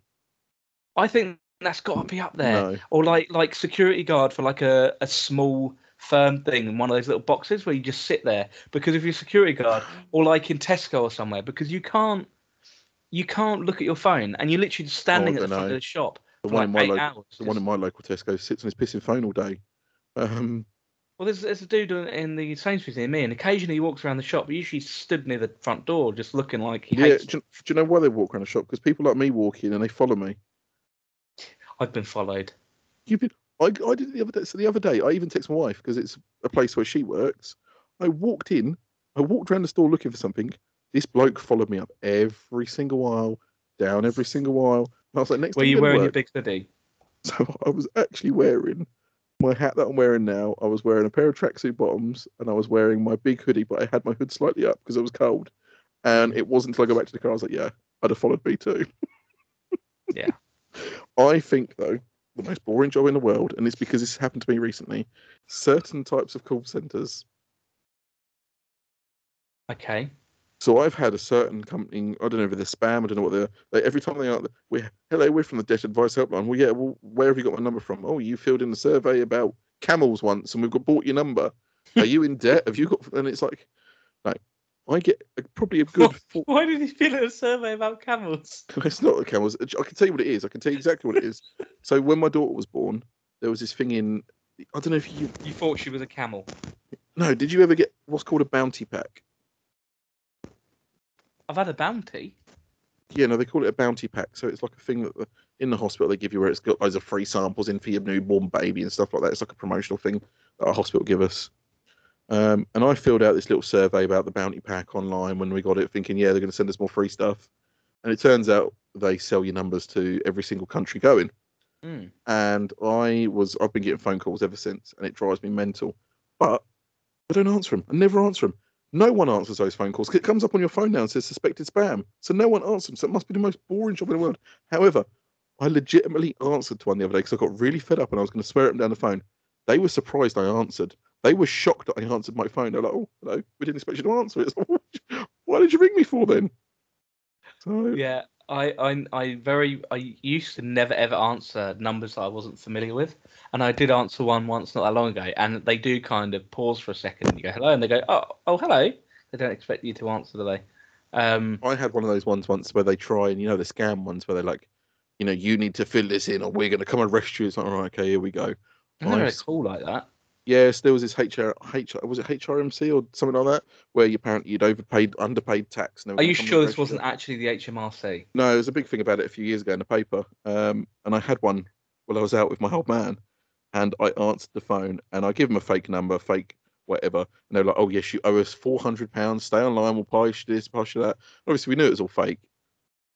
I think that's got to be up there No. or like like security guard for like a, a small firm thing in one of those little boxes where you just sit there because if you're security guard or like in Tesco or somewhere because you can't you can't look at your phone and you're literally just standing Oh, at the front of the shop The for one in my eight local, hours. the one in my local Tesco sits on his pissing phone all day. Um, well, there's, there's a dude in- the Sainsbury's near me, and occasionally he walks around the shop. But usually stood near the front door, just looking like he yeah. hates. Do you, do you know why they walk around the shop? Because people like me walk in and they follow me. I've been followed. You've been. I, I did it the other day. So the other day, I even text my wife because it's a place where she works. I walked in. I walked around the store looking for something. This bloke followed me up every single while, down every single while. And I was like, next Were you wearing your big hoodie? So I was actually wearing my hat that I'm wearing now. I was wearing a pair of tracksuit bottoms and I was wearing my big hoodie, but I had my hood slightly up because it was cold. And it wasn't until I got back to the car I was like, yeah, I'd have followed me too. Yeah. I think though the most boring job in the world, and it's because this happened to me recently. Certain types of call centers. Okay. So I've had a certain company. I don't know if they're spam. I don't know what they're. They, every time they are, we're hello, we're from the Debt Advice Helpline. Well, yeah. Well, where have you got my number from? Oh, you filled in a survey about camels once, and we've got bought your number. Are you in debt? Have you got? And it's like, like I get a, probably a good. Four, Why did he fill in a survey about camels? it's not the camels. I can tell you what it is. I can tell you exactly what it is. So when my daughter was born, there was this thing in. I don't know if you. You thought she was a camel. No, did you ever get what's called a bounty pack? I've had a bounty. Yeah, no, they call it a bounty pack. So it's like a thing that the, in the hospital they give you where it's got loads of free samples in for your newborn baby and stuff like that. It's like a promotional thing that our hospital give us. Um, and I filled out this little survey about the bounty pack online when we got it, thinking, yeah, they're going to send us more free stuff. And it turns out they sell your numbers to every single country going. Mm. And I was, I've been getting phone calls ever since, and it drives me mental. But I don't answer them. I never answer them. No one answers those phone calls. It comes up on your phone now and says suspected spam. So no one answers them. So it must be the most boring job in the world. However, I legitimately answered to one the other day because I got really fed up and I was going to swear at them down the phone. They were surprised I answered. They were shocked that I answered my phone. They're like, "Oh, hello, we didn't expect you to answer it." Like, Why did you ring me for then? So Yeah, I, I, I very, I used to never ever answer numbers that I wasn't familiar with, and I did answer one once not that long ago, and they do kind of pause for a second. And you go hello, and they go, oh, oh, hello. They don't expect you to answer, do they? Um, I had one of those ones once where they try and you know the scam ones where they're like, you know, you need to fill this in or we're going to come and arrest you. It's like, all right, okay, here we go. they're very Nice. cool like that. Yes, there was this HR, HR was it HRMC or something like that, where you apparently you'd overpaid, underpaid tax. Are you gonna come and sure this wasn't actually the HMRC? No, there was a big thing about it a few years ago in the paper. Um, and I had one while I was out with my old man, and I answered the phone and I give them a fake number, fake whatever, and they're like, "Oh yes, you owe us four hundred pounds. Stay online. We'll pass you this, pass you that." Obviously, we knew it was all fake.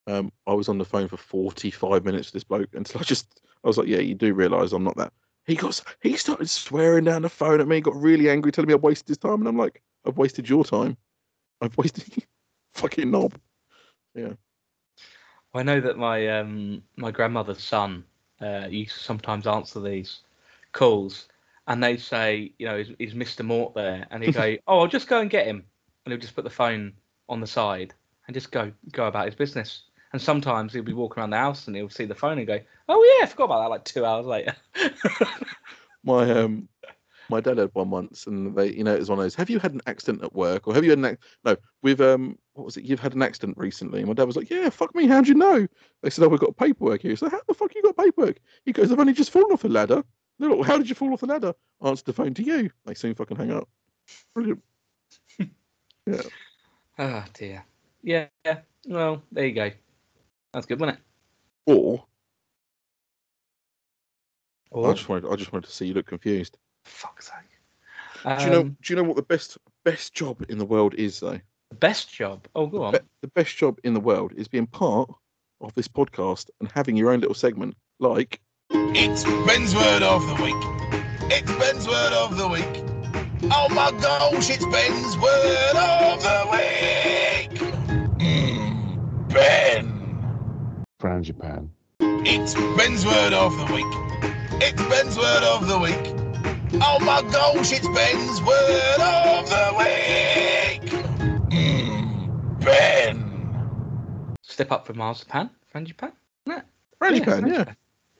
Um, I was on the phone for forty-five minutes with this bloke until I just, I was like, "Yeah, you do realise I'm not that." He got, he started swearing down the phone at me, got really angry, telling me I wasted his time, and I'm like, "I've wasted your time. I've wasted fucking knob." Yeah. I know that my um my grandmother's son uh, used to sometimes answer these calls, and they say, you know, is, is Mr. Mort there? And he'd go, oh, I'll just go and get him, and he'll just put the phone on the side and just go go about his business. And sometimes he'll be walking around the house and he'll see the phone and go, oh yeah, I forgot about that. Like two hours later. my um my dad had one once and they you know it was one of those have you had an accident at work or have you had an ac-? no with um what was it you've had an accident recently and my dad was like yeah fuck me how'd you know they said oh we've got paperwork here so how the fuck you got paperwork he goes i've only just fallen off a ladder they're like, how did you fall off the ladder answer the phone to you they soon fucking hang up brilliant Yeah. oh dear. Yeah. yeah. Well, there you go. That's good, wasn't it? or i just wanted i just wanted to see you look confused fuck's sake. do you know Um, do you know what the best best job in the world is though the best job? Oh, go on. Be- the best job in the world is being part of this podcast and having your own little segment like It's Ben's word of the week. It's Ben's word of the week. Oh my gosh, it's Ben's word of the week. Mm, Ben. Frangipane. It's Ben's word of the week. It's Ben's word of the week. Oh my gosh, it's Ben's word of the week. Mm, Ben. Step up from marzipan, frangipane. Yeah, Frangipane, yeah. frangipane.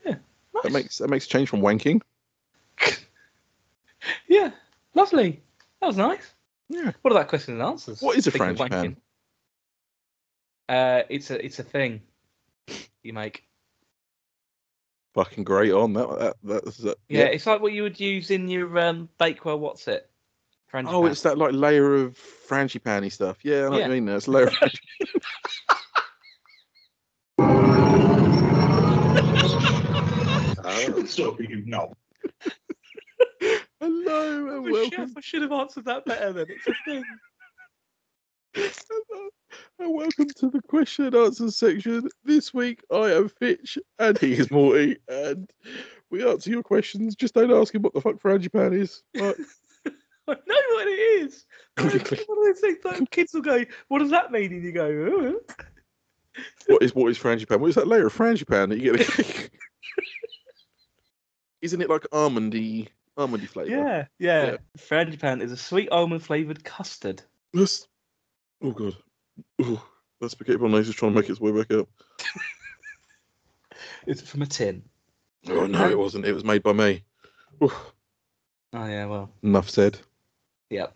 Yeah, That nice. makes that makes a change from wanking. Yeah, lovely. That was nice. Yeah. What are that questions and answers? What is a Speaking of frangipane? Uh, it's a it's a thing you make. Fucking great on that. that that's uh, Yeah, it's like what you would use in your um, Bakewell. What's it? Frangipane. Oh, it's that like layer of frangipani stuff. Yeah, I know what Yeah. you mean. It's a layer. Of Stop you knob. Hello and Oh, welcome. chef, I should have answered that better. Then it's a thing. And welcome to the question and answer section. This week I am Fitch and he is Morty, and we answer your questions. Just don't ask him what the fuck frangipane is. I know what it is. One of those things that kids will go, "What does that mean?" And you go, "Oh." what is what is frangipane? What is that layer of frangipane that you get? Isn't it like almondy, almondy flavour? Yeah, yeah. Yeah. Frangipane is a sweet almond flavored custard. That's oh god. Oh, that spaghetti bolognese is trying to make its way back up. Is it from a tin? Oh no, it wasn't. It was made by me. Oof, Oh yeah, well, enough said. yep.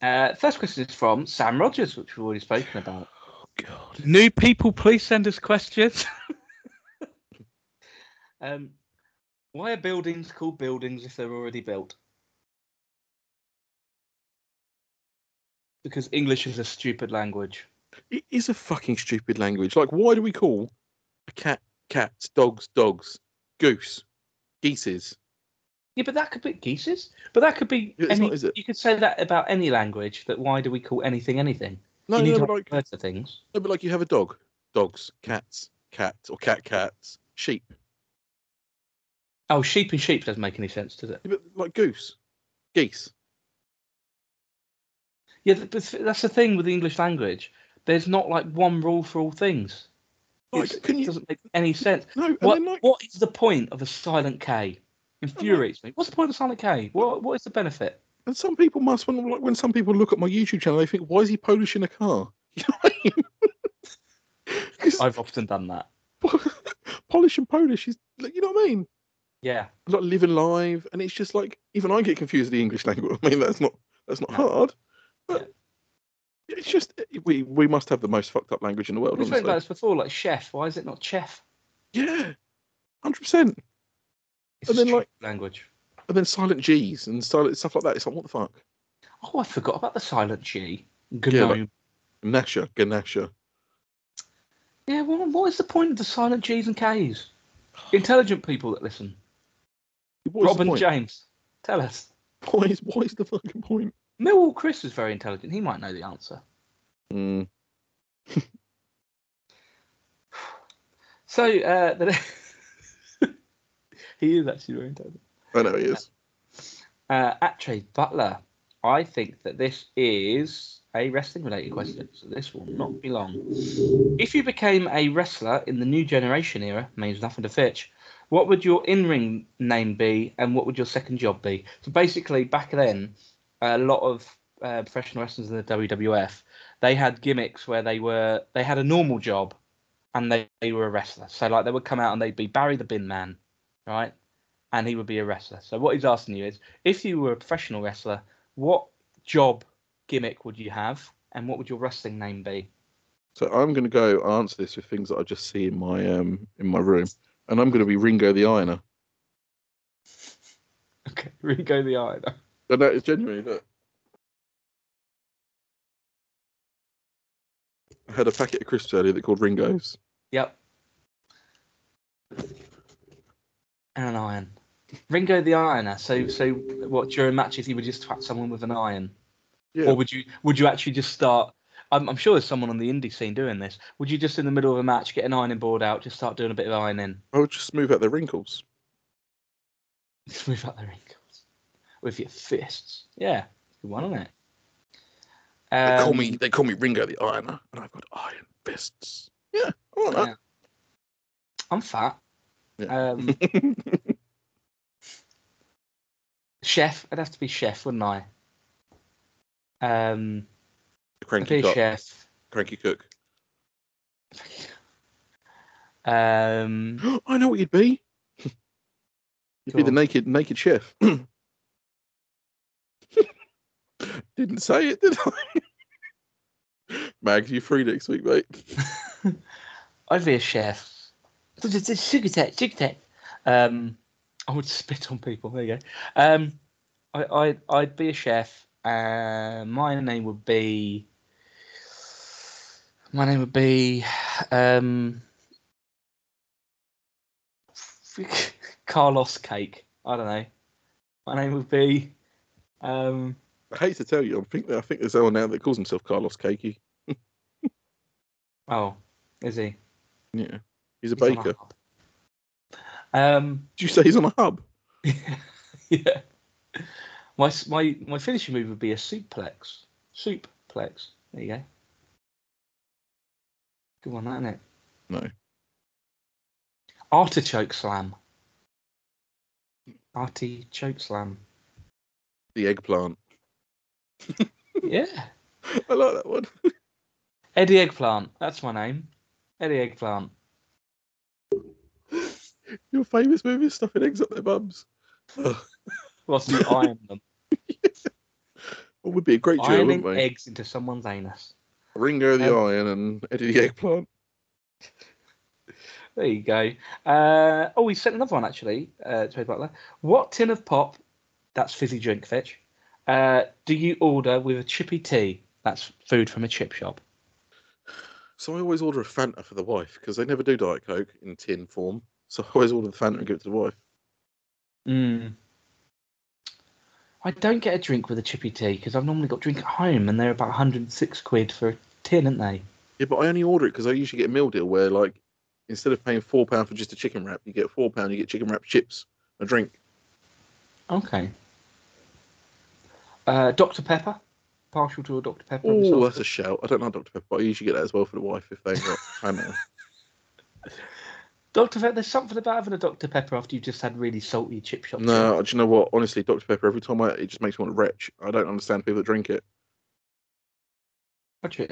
Uh, first question is from Sam Rogers, which we've already spoken about. Oh god. New people, please send us questions. um, Why are buildings called buildings if they're already built? Because English is a stupid language. It is a fucking stupid language. Like, why do we call a cat cats, dogs, dogs, goose, geeses? Yeah, but that could be geeses. But that could be It's any. not, is it? You could say that about any language. That why do we call anything anything? No, you need no, but like, things. no, but like you have a dog, dogs, cats, cats, or cat cats, sheep. Oh, sheep and sheep doesn't make any sense, does it? Yeah, But like goose, geese. Yeah, that's the thing with the English language. There's not like one rule for all things. Like, it you? doesn't make any sense. No, What, what is the point of a silent K? Infuriates me. What's the point of a silent K? What What is the benefit? and some people must when like when some people look at my YouTube channel, they think, why is he Polish in a car? You know I mean? I've often done that. Polish and Polish is, you know what I mean? Yeah. Like living live, and it's just like even I get confused with the English language. I mean, that's not that's not No. hard, but it's just we we must have the most fucked up language in the world. We've spoken about this before, like chef. Why is it not chef? Yeah, hundred percent. And then, like- language. And then silent G's and silent stuff like that. It's like what the fuck? Oh, I forgot about the silent G. Yeah, like- Gnome. Nasha, Ganasha. Yeah, well, what is the point of the silent G's and K's? Intelligent people that listen. What is Robin? James, tell us. Why is what is the fucking point? Millwall Chris is very intelligent. He might know the answer. Mm. So, uh, the... he is actually very intelligent. I know he is. Uh, Atre Butler, I think that this is a wrestling related question, so this will not be long. If you became a wrestler in the new generation era, means nothing to Fitch, what would your in ring name be and what would your second job be? So basically, back then, a lot of uh, professional wrestlers in the WWF, they had gimmicks where they were they had a normal job and they, they were a wrestler. So like they would come out and they'd be Barry the Bin Man, right? And he would be a wrestler. So what he's asking you is, if you were a professional wrestler, what job gimmick would you have, and what would your wrestling name be? So I'm going to go answer this with things that I just see in my um in my room, and I'm going to be Ringo the Ironer. Okay, Ringo the Iron. And that is genuinely look. I had a packet of crisps earlier that called Ringos. Yep. And an iron. Ringo the Ironer. So, so what during matches he would just twat someone with an iron, Yeah. or would you would you actually just start? I'm, I'm sure there's someone on the indie scene doing this. Would you just in the middle of a match get an ironing board out, just start doing a bit of ironing, I would just smooth out their wrinkles. smooth out the wrinkles with your fists? Yeah, good one, isn't it? They call Um, me they call me Ringo the Ironer, and I've got iron fists. Yeah, I want yeah. I'm fat. Yeah. Um, chef. I'd have to be chef, wouldn't I? Um, cranky cook. chef. Cranky cook. Um, I know what you'd be. You'd be the on. naked naked chef. Didn't say it, did I? Mags, you free next week, mate. I'd be a chef. Sugar tech, sugar tech. Um, I would spit on people. There you go. Um, I, I, I'd be a chef. Uh, my name would be. My name would be. Um, Carlos Cake. I don't know. My name would be. Um, I hate to tell you, I think I think there's someone now that calls himself Carlos Cakey. oh, is he? Yeah, he's a He's baker. hub. Um, Did you say he's on a hub? yeah. My my my finishing move would be a suplex. Suplex. There you go. Good one, that, isn't it? No. Artichoke slam. Artichoke slam. The eggplant. Yeah. I like that one. Eddie Eggplant. That's my name. Eddie Eggplant. Your famous movie is stuffing eggs up their bums. Whilst you iron them. What would be a great duo, Ironing wouldn't we? eggs into someone's anus. Ringo the Um, Iron and Eddie the Eggplant. There you go. Uh, oh, we sent another one actually. Uh, to Butler. What tin of pop? That's fizzy drink, Fitch. Uh, do you order with a chippy tea? That's food from a chip shop. So I always order a Fanta for the wife because they never do Diet Coke in tin form. So I always order the Fanta and give it to the wife. Mm. I don't get a drink with a chippy tea because I've normally got drink at home, and they're about 106 quid for a tin, aren't they? Yeah, but I only order it because I usually get a meal deal where, like, instead of paying four pound for just a chicken wrap, you get four pound, you get chicken wrap chips, a drink. Okay. Uh, Dr Pepper. Partial to a Dr Pepper. Oh, that's a shout. I don't like Dr Pepper, but I usually get that as well for the wife if they've got Fanta. Dr Pepper. There's something about having a Dr Pepper after you've just had really salty chip shop. No, do you know what? Honestly, Dr Pepper. Every time I, it just makes me want to retch. I don't understand people that drink it.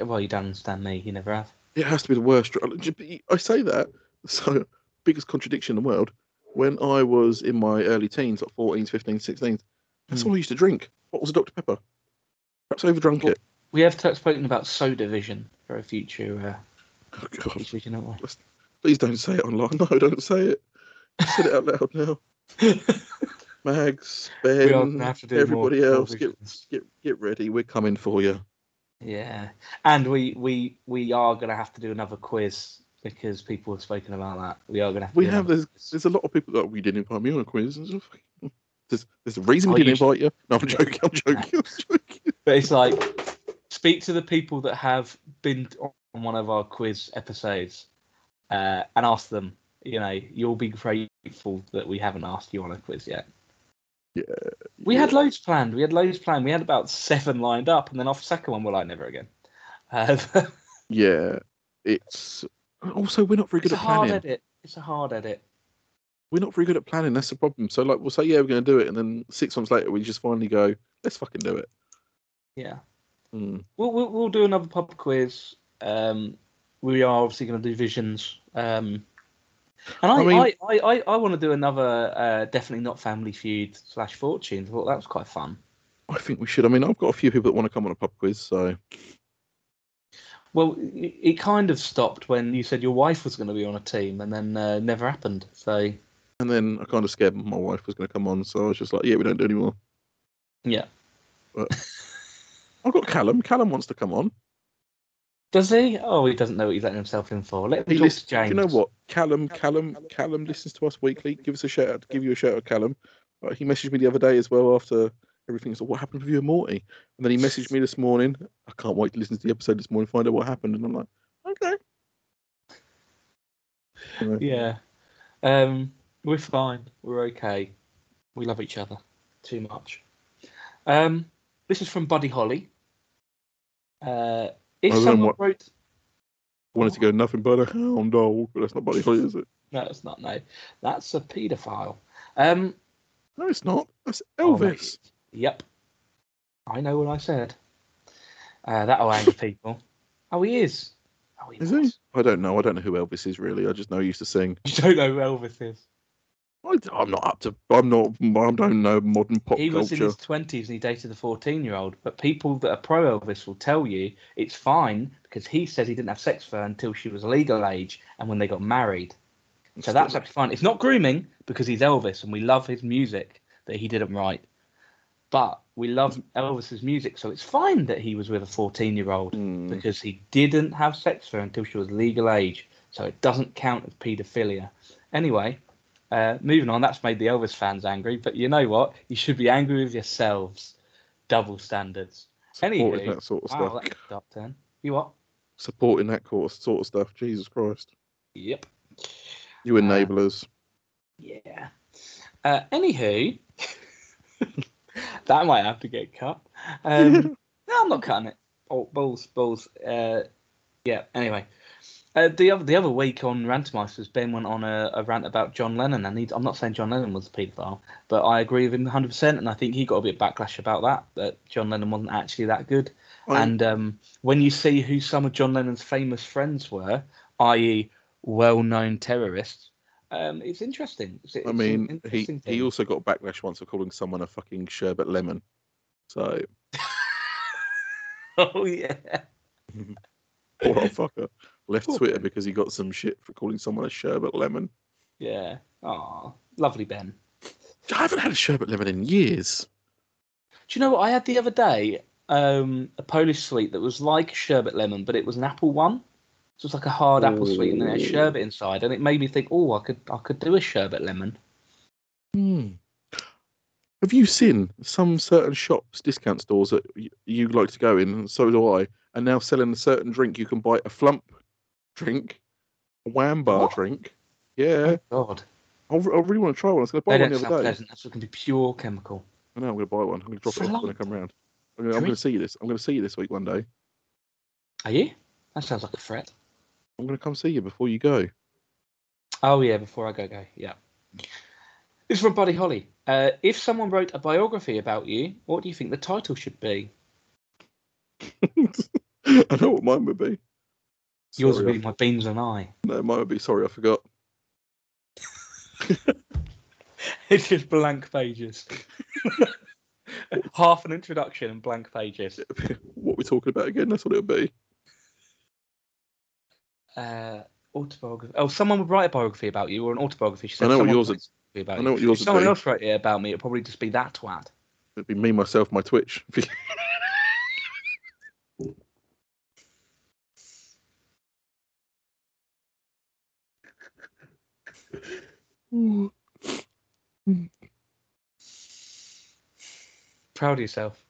Well, you don't understand me. You never have. It has to be the worst. I say that so biggest contradiction in the world. When I was in my early teens, like 14s, 15s, 16s, that's Hmm. all I used to drink. What was a Dr Pepper? Perhaps overdrunk Well- it. We have t- spoken about Soda Vision for a future uh, Oh God! future vision, haven't we? Please don't say it online. No, don't say it. Say it out loud now. Mags, Ben, have to everybody else, get, get get ready. We're coming for you. Yeah, and we we we are gonna have to do another quiz because people have spoken about that. We are gonna have. To We have there's quiz. there's a lot of people that we didn't invite me on a quiz. There's, there's a reason we didn't invite you. No, I'm joking. I'm joking. I'm joking. But it's like speak to the people that have been on one of our quiz episodes uh, and ask them. You know, you'll be grateful that we haven't asked you on a quiz yet. Yeah, We had loads planned. We had loads planned. We had about seven lined up, and then off the second one, we're like, never again. Uh, Yeah, it's also we're not very good it's a at hard planning. edit. It's a hard edit. We're not very good at planning. That's the problem. So like we'll say yeah we're going to do it, and then six months later we just finally go let's fucking do it. Yeah. Hmm. We'll, we'll, we'll do another pub quiz. Um, we are obviously going to do visions. Um, and I, I I, mean- I, I, I, want to do another uh, definitely not Family Feud slash Fortunes. I thought that was quite fun. I think we should. I mean, I've got a few people that want to come on a pub quiz, so Well, it, it kind of stopped when you said your wife was going to be on a team, and then uh, never happened. So and then I kind of scared my wife was going to come on, so I was just like, yeah, we don't do anymore. yeah, But I've got Callum. Callum wants to come on. does he? Oh, he doesn't know what he's letting himself in for. Let me He talk listens, to James. do you know what? Callum, Callum, Callum listens to us weekly. Give us a shout out. Give you a shout out, Callum. Uh, he messaged me the other day as well after everything. So what happened with you and Morty? And then he messaged me this morning. I can't wait to listen to the episode this morning, find out what happened. And I'm like, okay. Anyway, Yeah. Um, we're fine. We're okay. We love each other too much. Um, this is from Buddy Holly. Uh, if someone what- wrote, wanted to go nothing but a hound dog, but that's not Buddy Holly, is it? no, it's not. No, that's a paedophile. Um, No, it's not. That's oh, Elvis. yep. I know what I said. Uh, that'll anger people. Oh, he is. Oh, he Is he? I don't know. I don't know who Elvis is really. I just know he used to sing. You don't know who Elvis is. I, am not up to. I'm not. I don't know modern pop he was in culture. his twenties and he dated a fourteen-year-old. But people that are pro Elvis will tell you it's fine because he says he didn't have sex with her until she was legal age and when they got married. So that's actually fine. It's not grooming because he's Elvis and we love his music that he didn't write. But we love Elvis's music, so it's fine that he was with a fourteen-year-old Hmm. because he didn't have sex with her until she was legal age. So it doesn't count as paedophilia. Anyway, uh, moving on, that's made the Elvis fans angry. But you know what? You should be angry with yourselves. Double standards. supporting Anywho, that sort of Wow, stuff. that's up then. You what? Supporting that sort of, sort of stuff. Jesus Christ. Yep. You Uh, enablers. Yeah. Uh, anywho, that might have to get cut. Um, no, I'm not cutting it. Oh, balls, balls. Uh, yeah. Anyway, uh, the other the other week on Rantermeisters, Ben went on a, a rant about John Lennon, and he, I'm not saying John Lennon was a paedophile, but I agree with him 100, percent and I think he got a bit of backlash about that. That John Lennon wasn't actually that good. I- And um, when you see who some of John Lennon's famous friends were, i.e., well-known terrorists, um, it's interesting. It's, I it's an mean, he, he also got backlash once for calling someone a fucking sherbet lemon. So, oh yeah. poor old fucker. Left Twitter because he got some shit for calling someone a sherbet lemon. Yeah. Ah, lovely Ben. I haven't had a sherbet lemon in years. Do you know what I had the other day? Um, a Polish sweet that was like a sherbet lemon, but it was an apple one. So it was like a hard apple sweet, and then it had sherbet inside, and it made me think, oh, I could, I could do a sherbet lemon. Hmm. Have you seen some certain shops, discount stores that you like to go in, and so do I, are now selling a certain drink? You can buy a flump drink, a wham bar What? drink. Yeah, God, I really want to try one. I was going to buy they one the other day. pleasant. That's going to be pure chemical. I know I'm going to buy one. I'm going to drop it off when I come round. I'm going, I'm going to see you this. I'm going to see you this week one day. Are you? That sounds like a threat. I'm going to come see you before you go. Oh yeah, before I go, go. Yeah. This is from Buddy Holly. Uh, if someone wrote a biography about you, what do you think the title should be? I know what mine would be. Yours Sorry, would I- be my beans and I. No, mine would be. Sorry, I forgot. It's just blank pages. Half an introduction and blank pages. what we're talking about again? That's what it would be. Uh, autobiography. Oh, someone would write a biography about you or an autobiography. She I said know what yours a about I know you. what yours If someone be. else wrote it about me, it'd probably just be that twat. It'd be me, myself, my Twitch. Proud of yourself.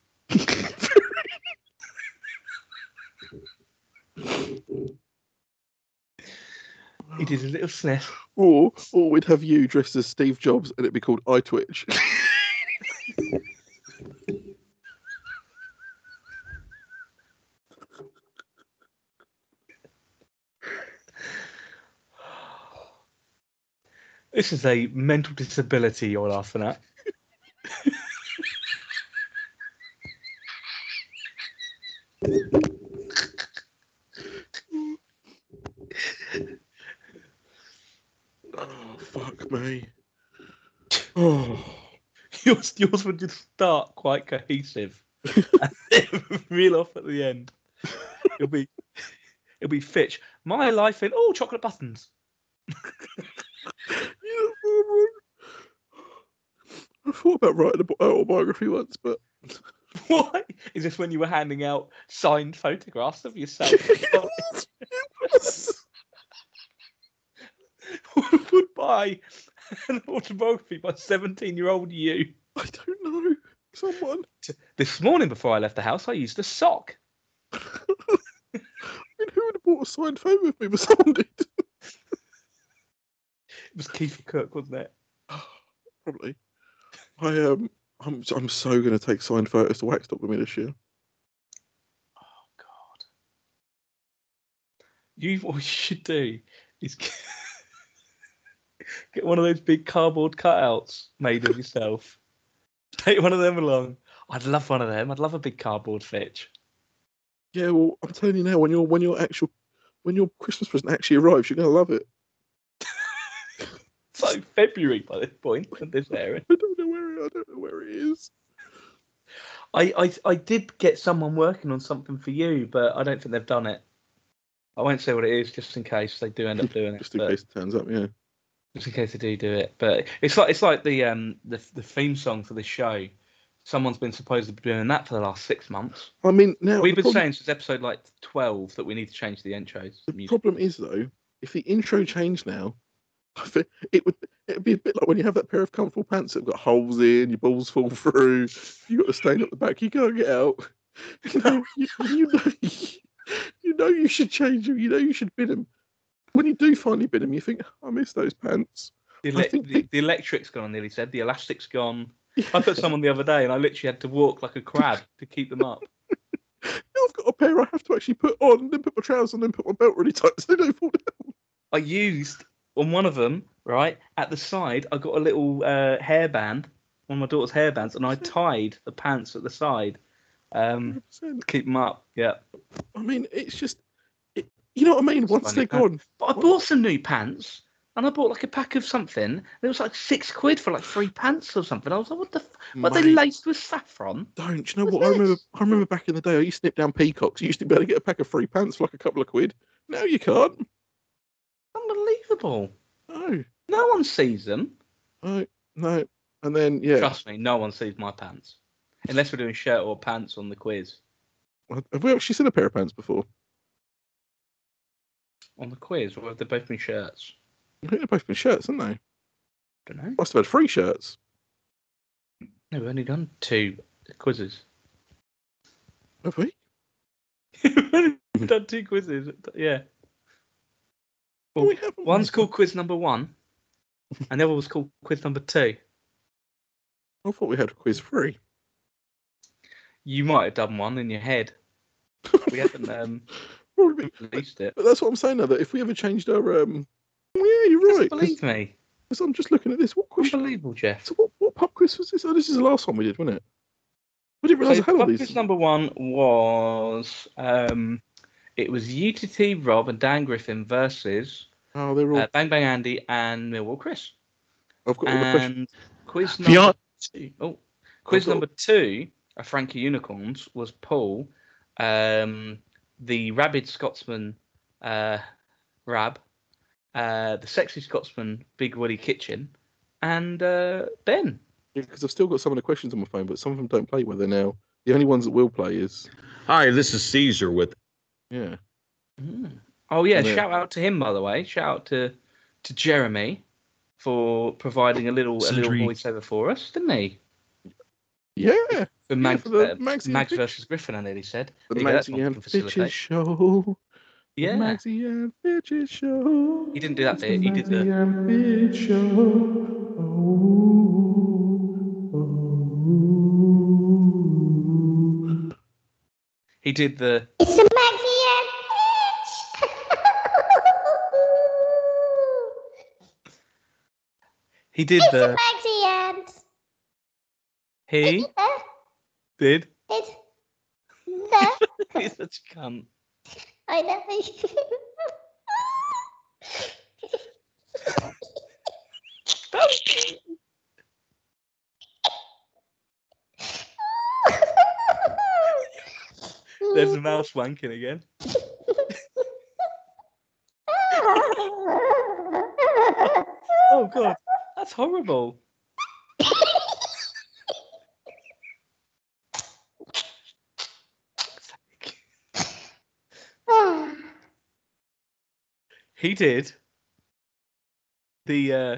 He did a little sniff. or, or we'd have you dressed as Steve Jobs, and it'd be called iTwitch. This is a mental disability you're laughing at. oh, fuck me. Oh, Yours, yours would just start quite cohesive and reel off at the end. It'll be, it'll be Fitch. My life in oh chocolate buttons. you I thought about writing an autobiography once, but Why is this when you were handing out signed photographs of yourself? would buy an autobiography by seventeen-year-old you. I don't know. Someone. This morning before I left the house, I used a sock. I mean, who would have bought a signed photo of me? But someone did. It was Keith Cook, wasn't it? I um, I'm I'm so gonna take signed photos to Waxstock with me this year. Oh God! You what you should do is get, get one of those big cardboard cutouts made of yourself. Take one of them along. I'd love one of them. I'd love a big cardboard Fitch. Yeah, well, I'm telling you now, when your when your actual when your Christmas present actually arrives, you're gonna love it. It's like February by this point. And this area. I don't know I don't know where it is. I, I I did get someone working on something for you, but I don't think they've done it. I won't say what it is, just in case they do end up doing it. Just in case it turns up, yeah. just in case they do do it. But it's like it's like the um the the theme song for the show. Someone's been supposed to be doing that for the last six months. I mean, now We've been problem, saying since episode like twelve that we need to change the intros. the music. problem is though, if the intro changed now, I think it would it'd be a bit like when you have that pair of comfortable pants that've got holes in, your balls fall through, you got to stain up the back, you can't get out. You know, you, you know, you know you should change them. You know you should bin them. When you do finally bin them, you think, I miss those pants. The, ele- the, the- the electric's gone. I nearly said the elastic's gone. I put some on the other day, and I literally had to walk like a crab to keep them up. I've got a pair I have to actually put on, then put my trousers on, then put my belt really tight so they don't fall down. I used on one of them right at the side. I got a little uh, hairband, one of my daughter's hairbands, and I tied the pants at the side um, 100%. to keep them up. Yeah. I mean, it's just, it, you know what I mean? Once funny, they're gone, But I bought some new pants, and I bought like a pack of something. It was like six quid for like three pants or something. I was like, what the? F- what they laced with saffron? don't. You know what? I remember. I remember back in the day, I used to snip down peacocks. You used to be able to get a pack of free pants for like a couple of quid. No, you can't. Unbelievable. No, No one sees them. no, no. And then yeah, Trust me, no one sees my pants. Unless we're doing shirt or pants on the quiz. have we actually seen a pair of pants before? On the quiz, or have they both been shirts? I think they've both been shirts, haven't they? don't know. Must have had three shirts. No, we've only done two quizzes. Have we? we've done two quizzes. Yeah. Well, we. One's called quiz number one, and the other was called quiz number two. I thought we had quiz three. You might have done one in your head. We haven't um, released it. But that's what I'm saying now. That if we ever changed our um, oh, yeah, you're right. believe me. 'cause I'm just looking at this. What question? Unbelievable, Jeff. So what, what pub quiz was this? Oh, this is the last one we did, wasn't it? I didn't realise So I had all these. quiz number one was um, it was UTT Rob and Dan Griffin versus Oh, they're all. uh, Bang Bang Andy and Millwall Chris. I've got all the questions. And quiz Fiona- number two, oh, quiz got- number two, a Frankie Unicorns was Paul, um, the rabid Scotsman, uh, Rab, uh, the sexy Scotsman, Big Woody Kitchen, and uh, Ben. because I've still got some of the questions on my phone, but some of them don't play where they're now. The only ones that will play is Hi, this is Caesar with yeah. Mm. Oh yeah, Yeah. shout out to him by the way. Shout out to to Jeremy for providing a little a little voiceover for us, didn't he? Yeah, For Mags, for the uh, Magsy and Mags versus Griffin, I nearly said. the There you go, that's Magsy one and can facilitate. Fitches show. Yeah, Magsy and Fitches show. he didn't do that bit. He did the. Magsy and Fitch show. Oh, oh. He did the. It's a He did It's the. And He did. It's the He's such a cunt. I know. There's a mouse wanking again. Oh god, that's horrible. He did the uh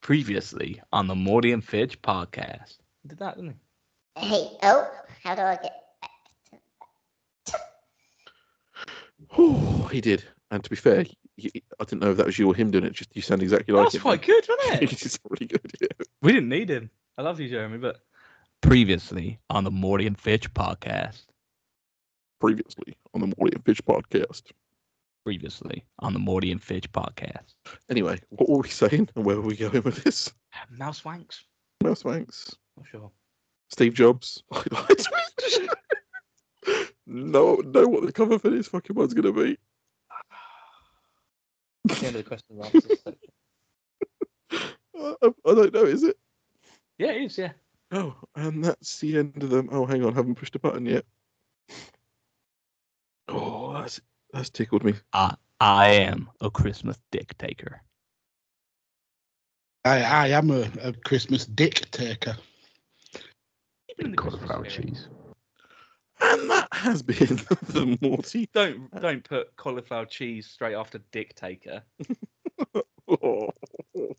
previously on the Morty and Fitch podcast. He did that, didn't he? hey, oh, how do I get? Oh, he did. And to be fair, I didn't know if that was you or him doing it. Just you sound exactly like That's him. quite good, wasn't it? He's really good. Yeah. we didn't need him. I love you, Jeremy, but previously on the Morty and Fitch podcast. Previously on the Morty and Fitch podcast. Previously on the Morty and Fitch podcast. Anyway, what were we saying and where were we going with this? Mouse wanks? Mouse Wanks, Not sure. Steve Jobs. no, know what the cover for this fucking one's gonna be. That's the end of the question and answers section. I, I, I don't know. Is it? Yeah, it is, yeah. Oh, and that's the end of them. Oh, hang on, haven't pushed a button yet. Oh, that's that's tickled me. I, I am a Christmas dick taker. I, I am a, a Christmas dick taker. Even the Christmas cheese. And that has been the Morty. Don't don't put cauliflower cheese straight after dick taker. Oh.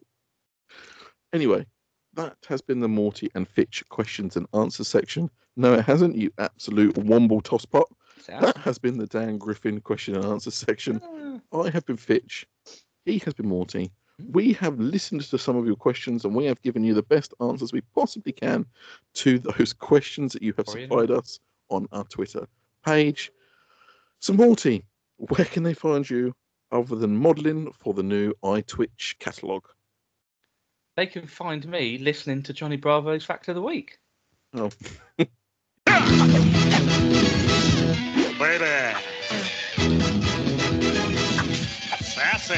Anyway, that has been the Morty and Fitch questions and answers section. No, it hasn't, you absolute womble tosspot. That has been the Dan Griffin question and answer section. Ah, I have been Fitch. He has been Morty. We have listened to some of your questions and we have given you the best answers we possibly can to those questions that you have supplied us on our Twitter page. So, Morty, where can they find you other than modelling for the new iTwitch catalogue? They can find me listening to Johnny Bravo's Fact of the Week. Oh, Baby. Sassy.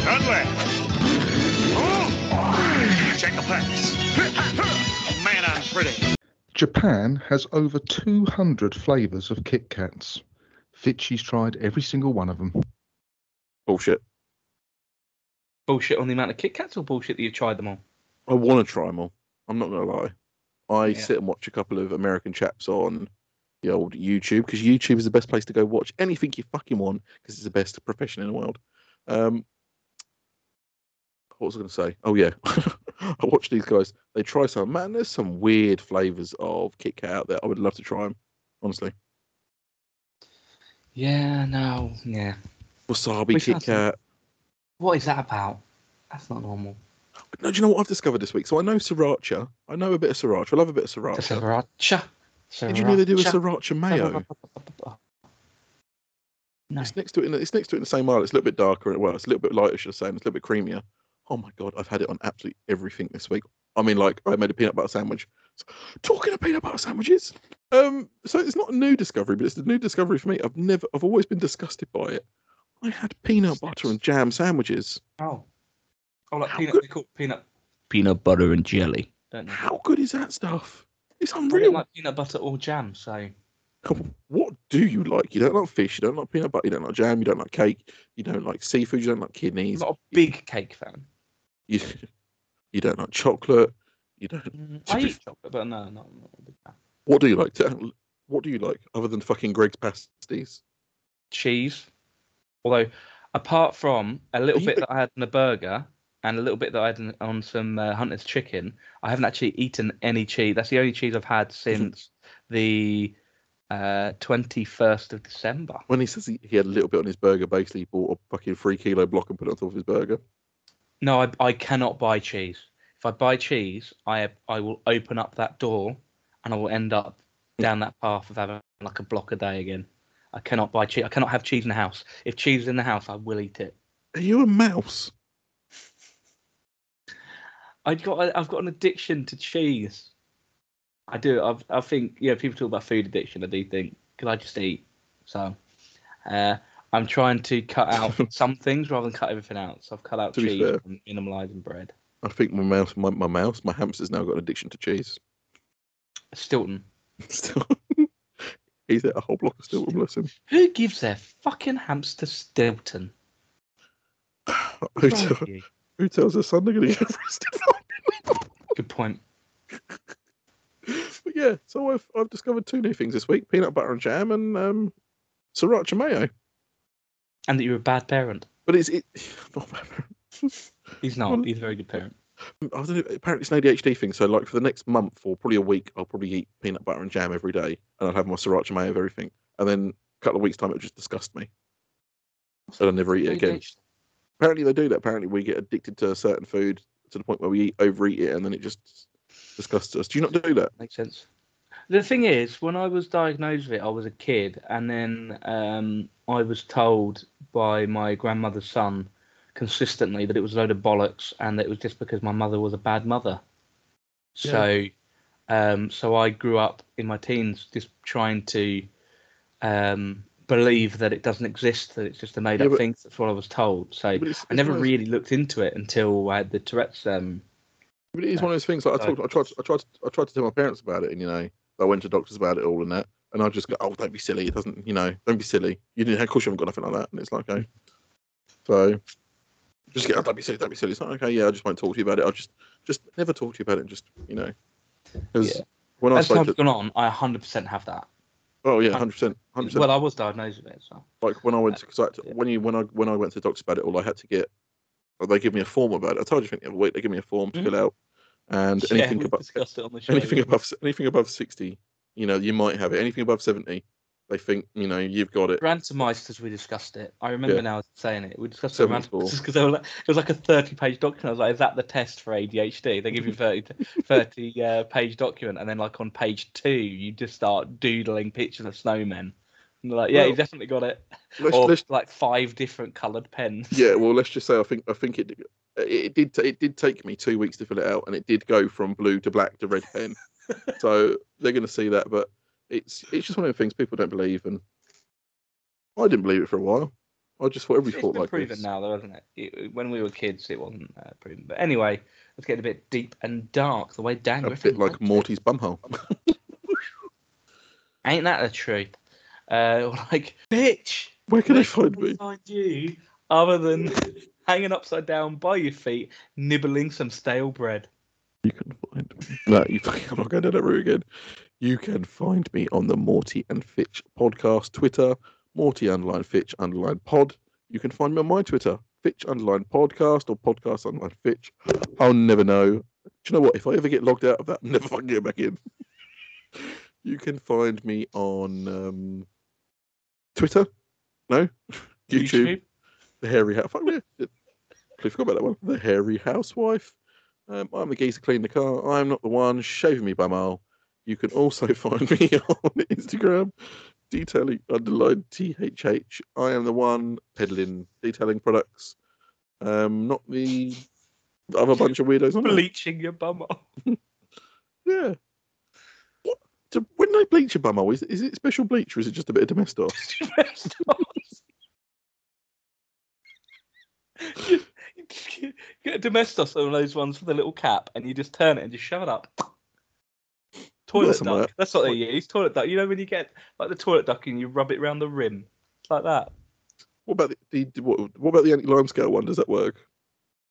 Studley. Oh. Check a pecs. Man, I'm pretty. Japan has over 200 flavours of Kit Kats. Fitchy's tried every single one of them. Bullshit. Bullshit on the amount of Kit Kats or bullshit that you've tried them on? I want to try them all. I'm not gonna lie. I Yeah. sit and watch a couple of American chaps on the old YouTube because YouTube is the best place to go watch anything you fucking want because it's the best profession in the world. Um, what was I going to say? Oh yeah, I watch these guys. They try some man. There's some weird flavors of Kit Kat out there. I would love to try them. Honestly, Yeah, no, yeah. wasabi Which Kit Kat. What is that about? That's not normal. No, do you know what I've discovered this week? So I know sriracha. I know a bit of sriracha. I love a bit of sriracha. Sriracha. Did you know they do a Sriracha. sriracha mayo? No. It's next to it. In the, it's next to it in the same aisle. It's a little bit darker. Well, it's a little bit lighter, should I say? And it's a little bit creamier. Oh my god, I've had it on absolutely everything this week. I mean, like I made a peanut butter sandwich. So, talking of peanut butter sandwiches, um, so it's not a new discovery, but it's a new discovery for me. I've never, I've always been disgusted by it. I had peanut butter and jam sandwiches. Oh. Oh, like How peanut, good- they call it peanut. Peanut butter and jelly. Don't? How good is that stuff? It's I don't unreal. like peanut butter or jam, so What do you like? You don't like fish. You don't like peanut butter. You don't like jam. You don't like cake. You don't like seafood. You don't like kidneys. I'm kidneys. not a big cake fan. You, you don't like chocolate. You don't. Mm, I eat chocolate, but no, not, not a big fan. What do you like? To, what do you like other than fucking Gregg's pasties? Cheese. Although, apart from a little bit big- that I had in a burger and a little bit that I had in, on some uh, Hunter's chicken, I haven't actually eaten any cheese. That's the only cheese I've had since the uh, 21st of December. When he says he, he had a little bit on his burger, basically he bought a fucking three kilo block and put it on top of his burger. No, I, I cannot buy cheese. If I buy cheese, I I will open up that door, and I will end up down that path of having like a block a day again. I cannot buy cheese. I cannot have cheese in the house. If cheese is in the house, I will eat it. Are you a mouse? I got I've got an addiction to cheese. I do. I've, I think yeah. People talk about food addiction. I do think because I just eat. So uh, I'm trying to cut out some things rather than cut everything out. So I've cut out To cheese fair. and minimalising bread. I think my mouse, my, my mouse, my hamster's now got an addiction to cheese. Stilton. Still, he's ate a whole block of Stilton, bless him. Who gives their fucking hamster Stilton? Who, tell, who tells their son they're going to get arrested? Good point. but yeah, so I've I've discovered two new things this week: peanut butter and jam, and um, sriracha mayo. And that you're a bad parent. But it's it. Not bad. He's not. He's a very good parent. I don't know, apparently it's an ADHD thing. So like for the next month or probably a week, I'll probably eat peanut butter and jam every day, and I'll have my sriracha mayo of everything. And then a couple of weeks time, it'll just disgust me, and I'll never eat it again. Apparently they do that. Apparently we get addicted to a certain food to the point where we eat, overeat it, and then it just disgusts us. Do you not do that? Makes sense. The thing is, when I was diagnosed with it, I was a kid, and then um, I was told by my grandmother's son consistently that it was a load of bollocks, and that it was just because my mother was a bad mother. So, um, so I grew up in my teens just trying to um, believe that it doesn't exist, that it's just a made-up Yeah, thing. That's what I was told. So But it's- I never those- really looked into it until I had the Tourette's. Um, But it is one of those things. Like I talked, I tried, I tried, I tried to tell my parents about it, and you know, I went to doctors about it all and that, and I just go, "Oh, don't be silly. It doesn't, you know, don't be silly. You didn't, of course, you haven't got nothing like that." And it's like, okay, so just get, oh, don't be silly, don't be silly. It's like, okay, yeah, I just won't talk to you about it. I'll just, just never talk to you about it. And just, you know, because Yeah. when I as spoke time's to, gone on, I 100% have that. oh yeah, hundred percent, hundred percent. Well, I was diagnosed with it, so Like when I went to, cause I to, Yeah. when you when I when I went to the doctors about it all, I had to get. They give me a form about it. I told you I think the other week they give me a form to Mhm. fill out, and yeah, anything we about discussed it on the show. anything above anything above sixty, you know, you might have it. Anything above seventy, they think you know you've got it. randomized as we discussed it. I remember Yeah. now saying it. We discussed it randomized because like, it was like a 30 page document. I was like, is that the test for ADHD? They give you 30, 30 uh, page document, and then like on page two, you just start doodling pictures of snowmen. And they're like, yeah, you Well, definitely got it. Let's, or let's, like five different coloured pens. yeah, well, let's just say I think I think it it did ta- it did take me two weeks to fill it out, and it did go from blue to black to red pen. so they're going to see that, but it's it's just one of the things people don't believe, and I didn't believe it for a while. I just thought every thought been like proven this. now, though, hasn't it? it? When we were kids, it wasn't uh, proven. But anyway, let's get a bit deep and dark. The way Dan A Griffin bit like likes it. Morty's bumhole. Ain't that the truth? uh, like, bitch. Where can they where find we me? Find you, other than hanging upside down by your feet, nibbling some stale bread. You can find me. No, you, I'm not going down that route again. You can find me on the Morty and Fitch podcast Twitter, Morty underline Fitch underline pod. You can find me on my Twitter, Fitch underline podcast or podcast underline Fitch. I'll never know. Do you know what? If I ever get logged out of that, I'm never fucking get back in. you can find me on um, Twitter. No, YouTube. The hairy house. Fuck yeah. I forgot about that one. The hairy housewife. Um, I'm the geezer cleaning the car. I'm not the one shaving me bum hole. You can also find me on Instagram, detailing underline THH. I am the one peddling detailing products. Um, not the other bunch of weirdos on. Bleaching your bum off. Yeah. What? Do, when they bleach your bum is, is it special bleach or is it just a bit of domestos? You get- a domestos one of those ones with a little cap and you just turn it and just shove it up. Toilet That's duck. That's what they use. Toilet duck. You know when you get like the toilet duck and you rub it around the rim? It's like that. What about the, the what, what about the anti-lime scale one? Does that work?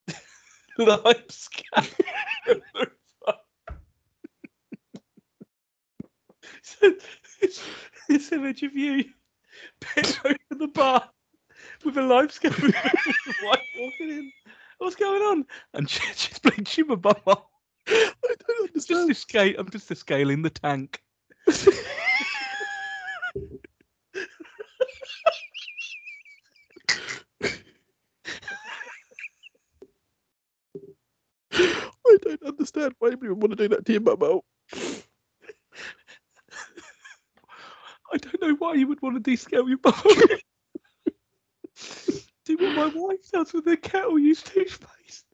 Lime scale. so, this, this image of you bent over the bar with a life scale with walking in. What's going on? And she, she's playing my bum. I don't just understand. a scale. I'm just in the tank. I don't understand why anybody would want to do that to your hole. I don't know why you would want to descale your bum. Do what my wife does with her kettle use toothpaste.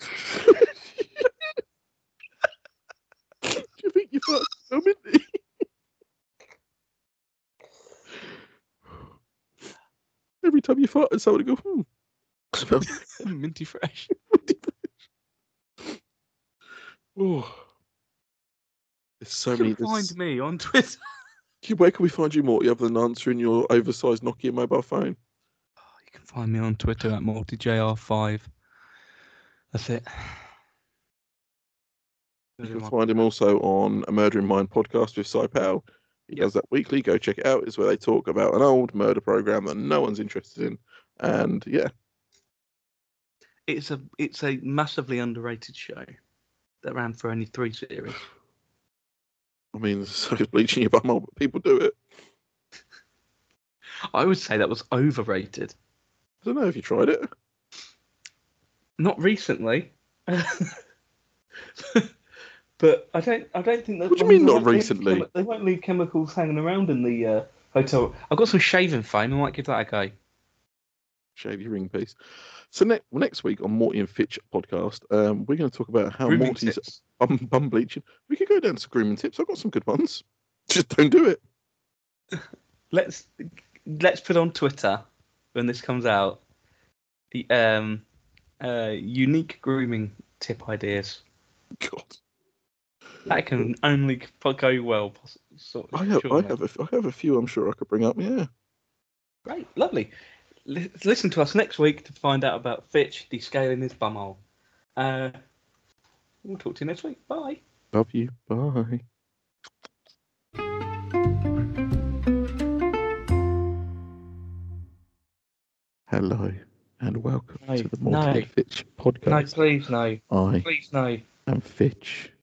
Do you think you fucked so minty? Every time you fart, someone would go, hmm. Smell Minty fresh. oh. There's so You many. can there's- find me on Twitter. Where can we find you, Morty, other than answering your oversized Nokia mobile phone? Can find me on Twitter at multijr5. That's it. You can find him also on a Murder in Mind podcast with Cy Powell. He does that weekly. Go check it out. It's where they talk about an old murder program that no one's interested in. And yeah, It's a it's a massively underrated show that ran for only three series. I mean, so is bleaching your bum hole, but people do it. I would say that was overrated. I don't know if you tried it. Not recently. but I don't I don't think that What do you mean not recently? They won't leave chemicals hanging around in the uh, hotel. I've got some shaving foam, I might give that a go. Shave your ring piece. So next next week on Morty and Fitch podcast, um, we're going to talk about how Grooming Morty's tips. bum, bum bleaching. We could go down to grooming tips. I've got some good ones. Just don't do it. Let's let's put on Twitter when this comes out. the, Um, uh, unique grooming tip ideas. God, That can only go well. I have, I have, a, I have a few. I'm sure I could bring up. Yeah. Great, lovely. Li- listen to us next week to find out about Fitch descaling his bumhole. Uh, we'll talk to you next week. Bye. Love you. Bye. Hello and welcome No, to the Morty no. and Fitch No, podcast. please, no. I Please, no. I'm Fitch.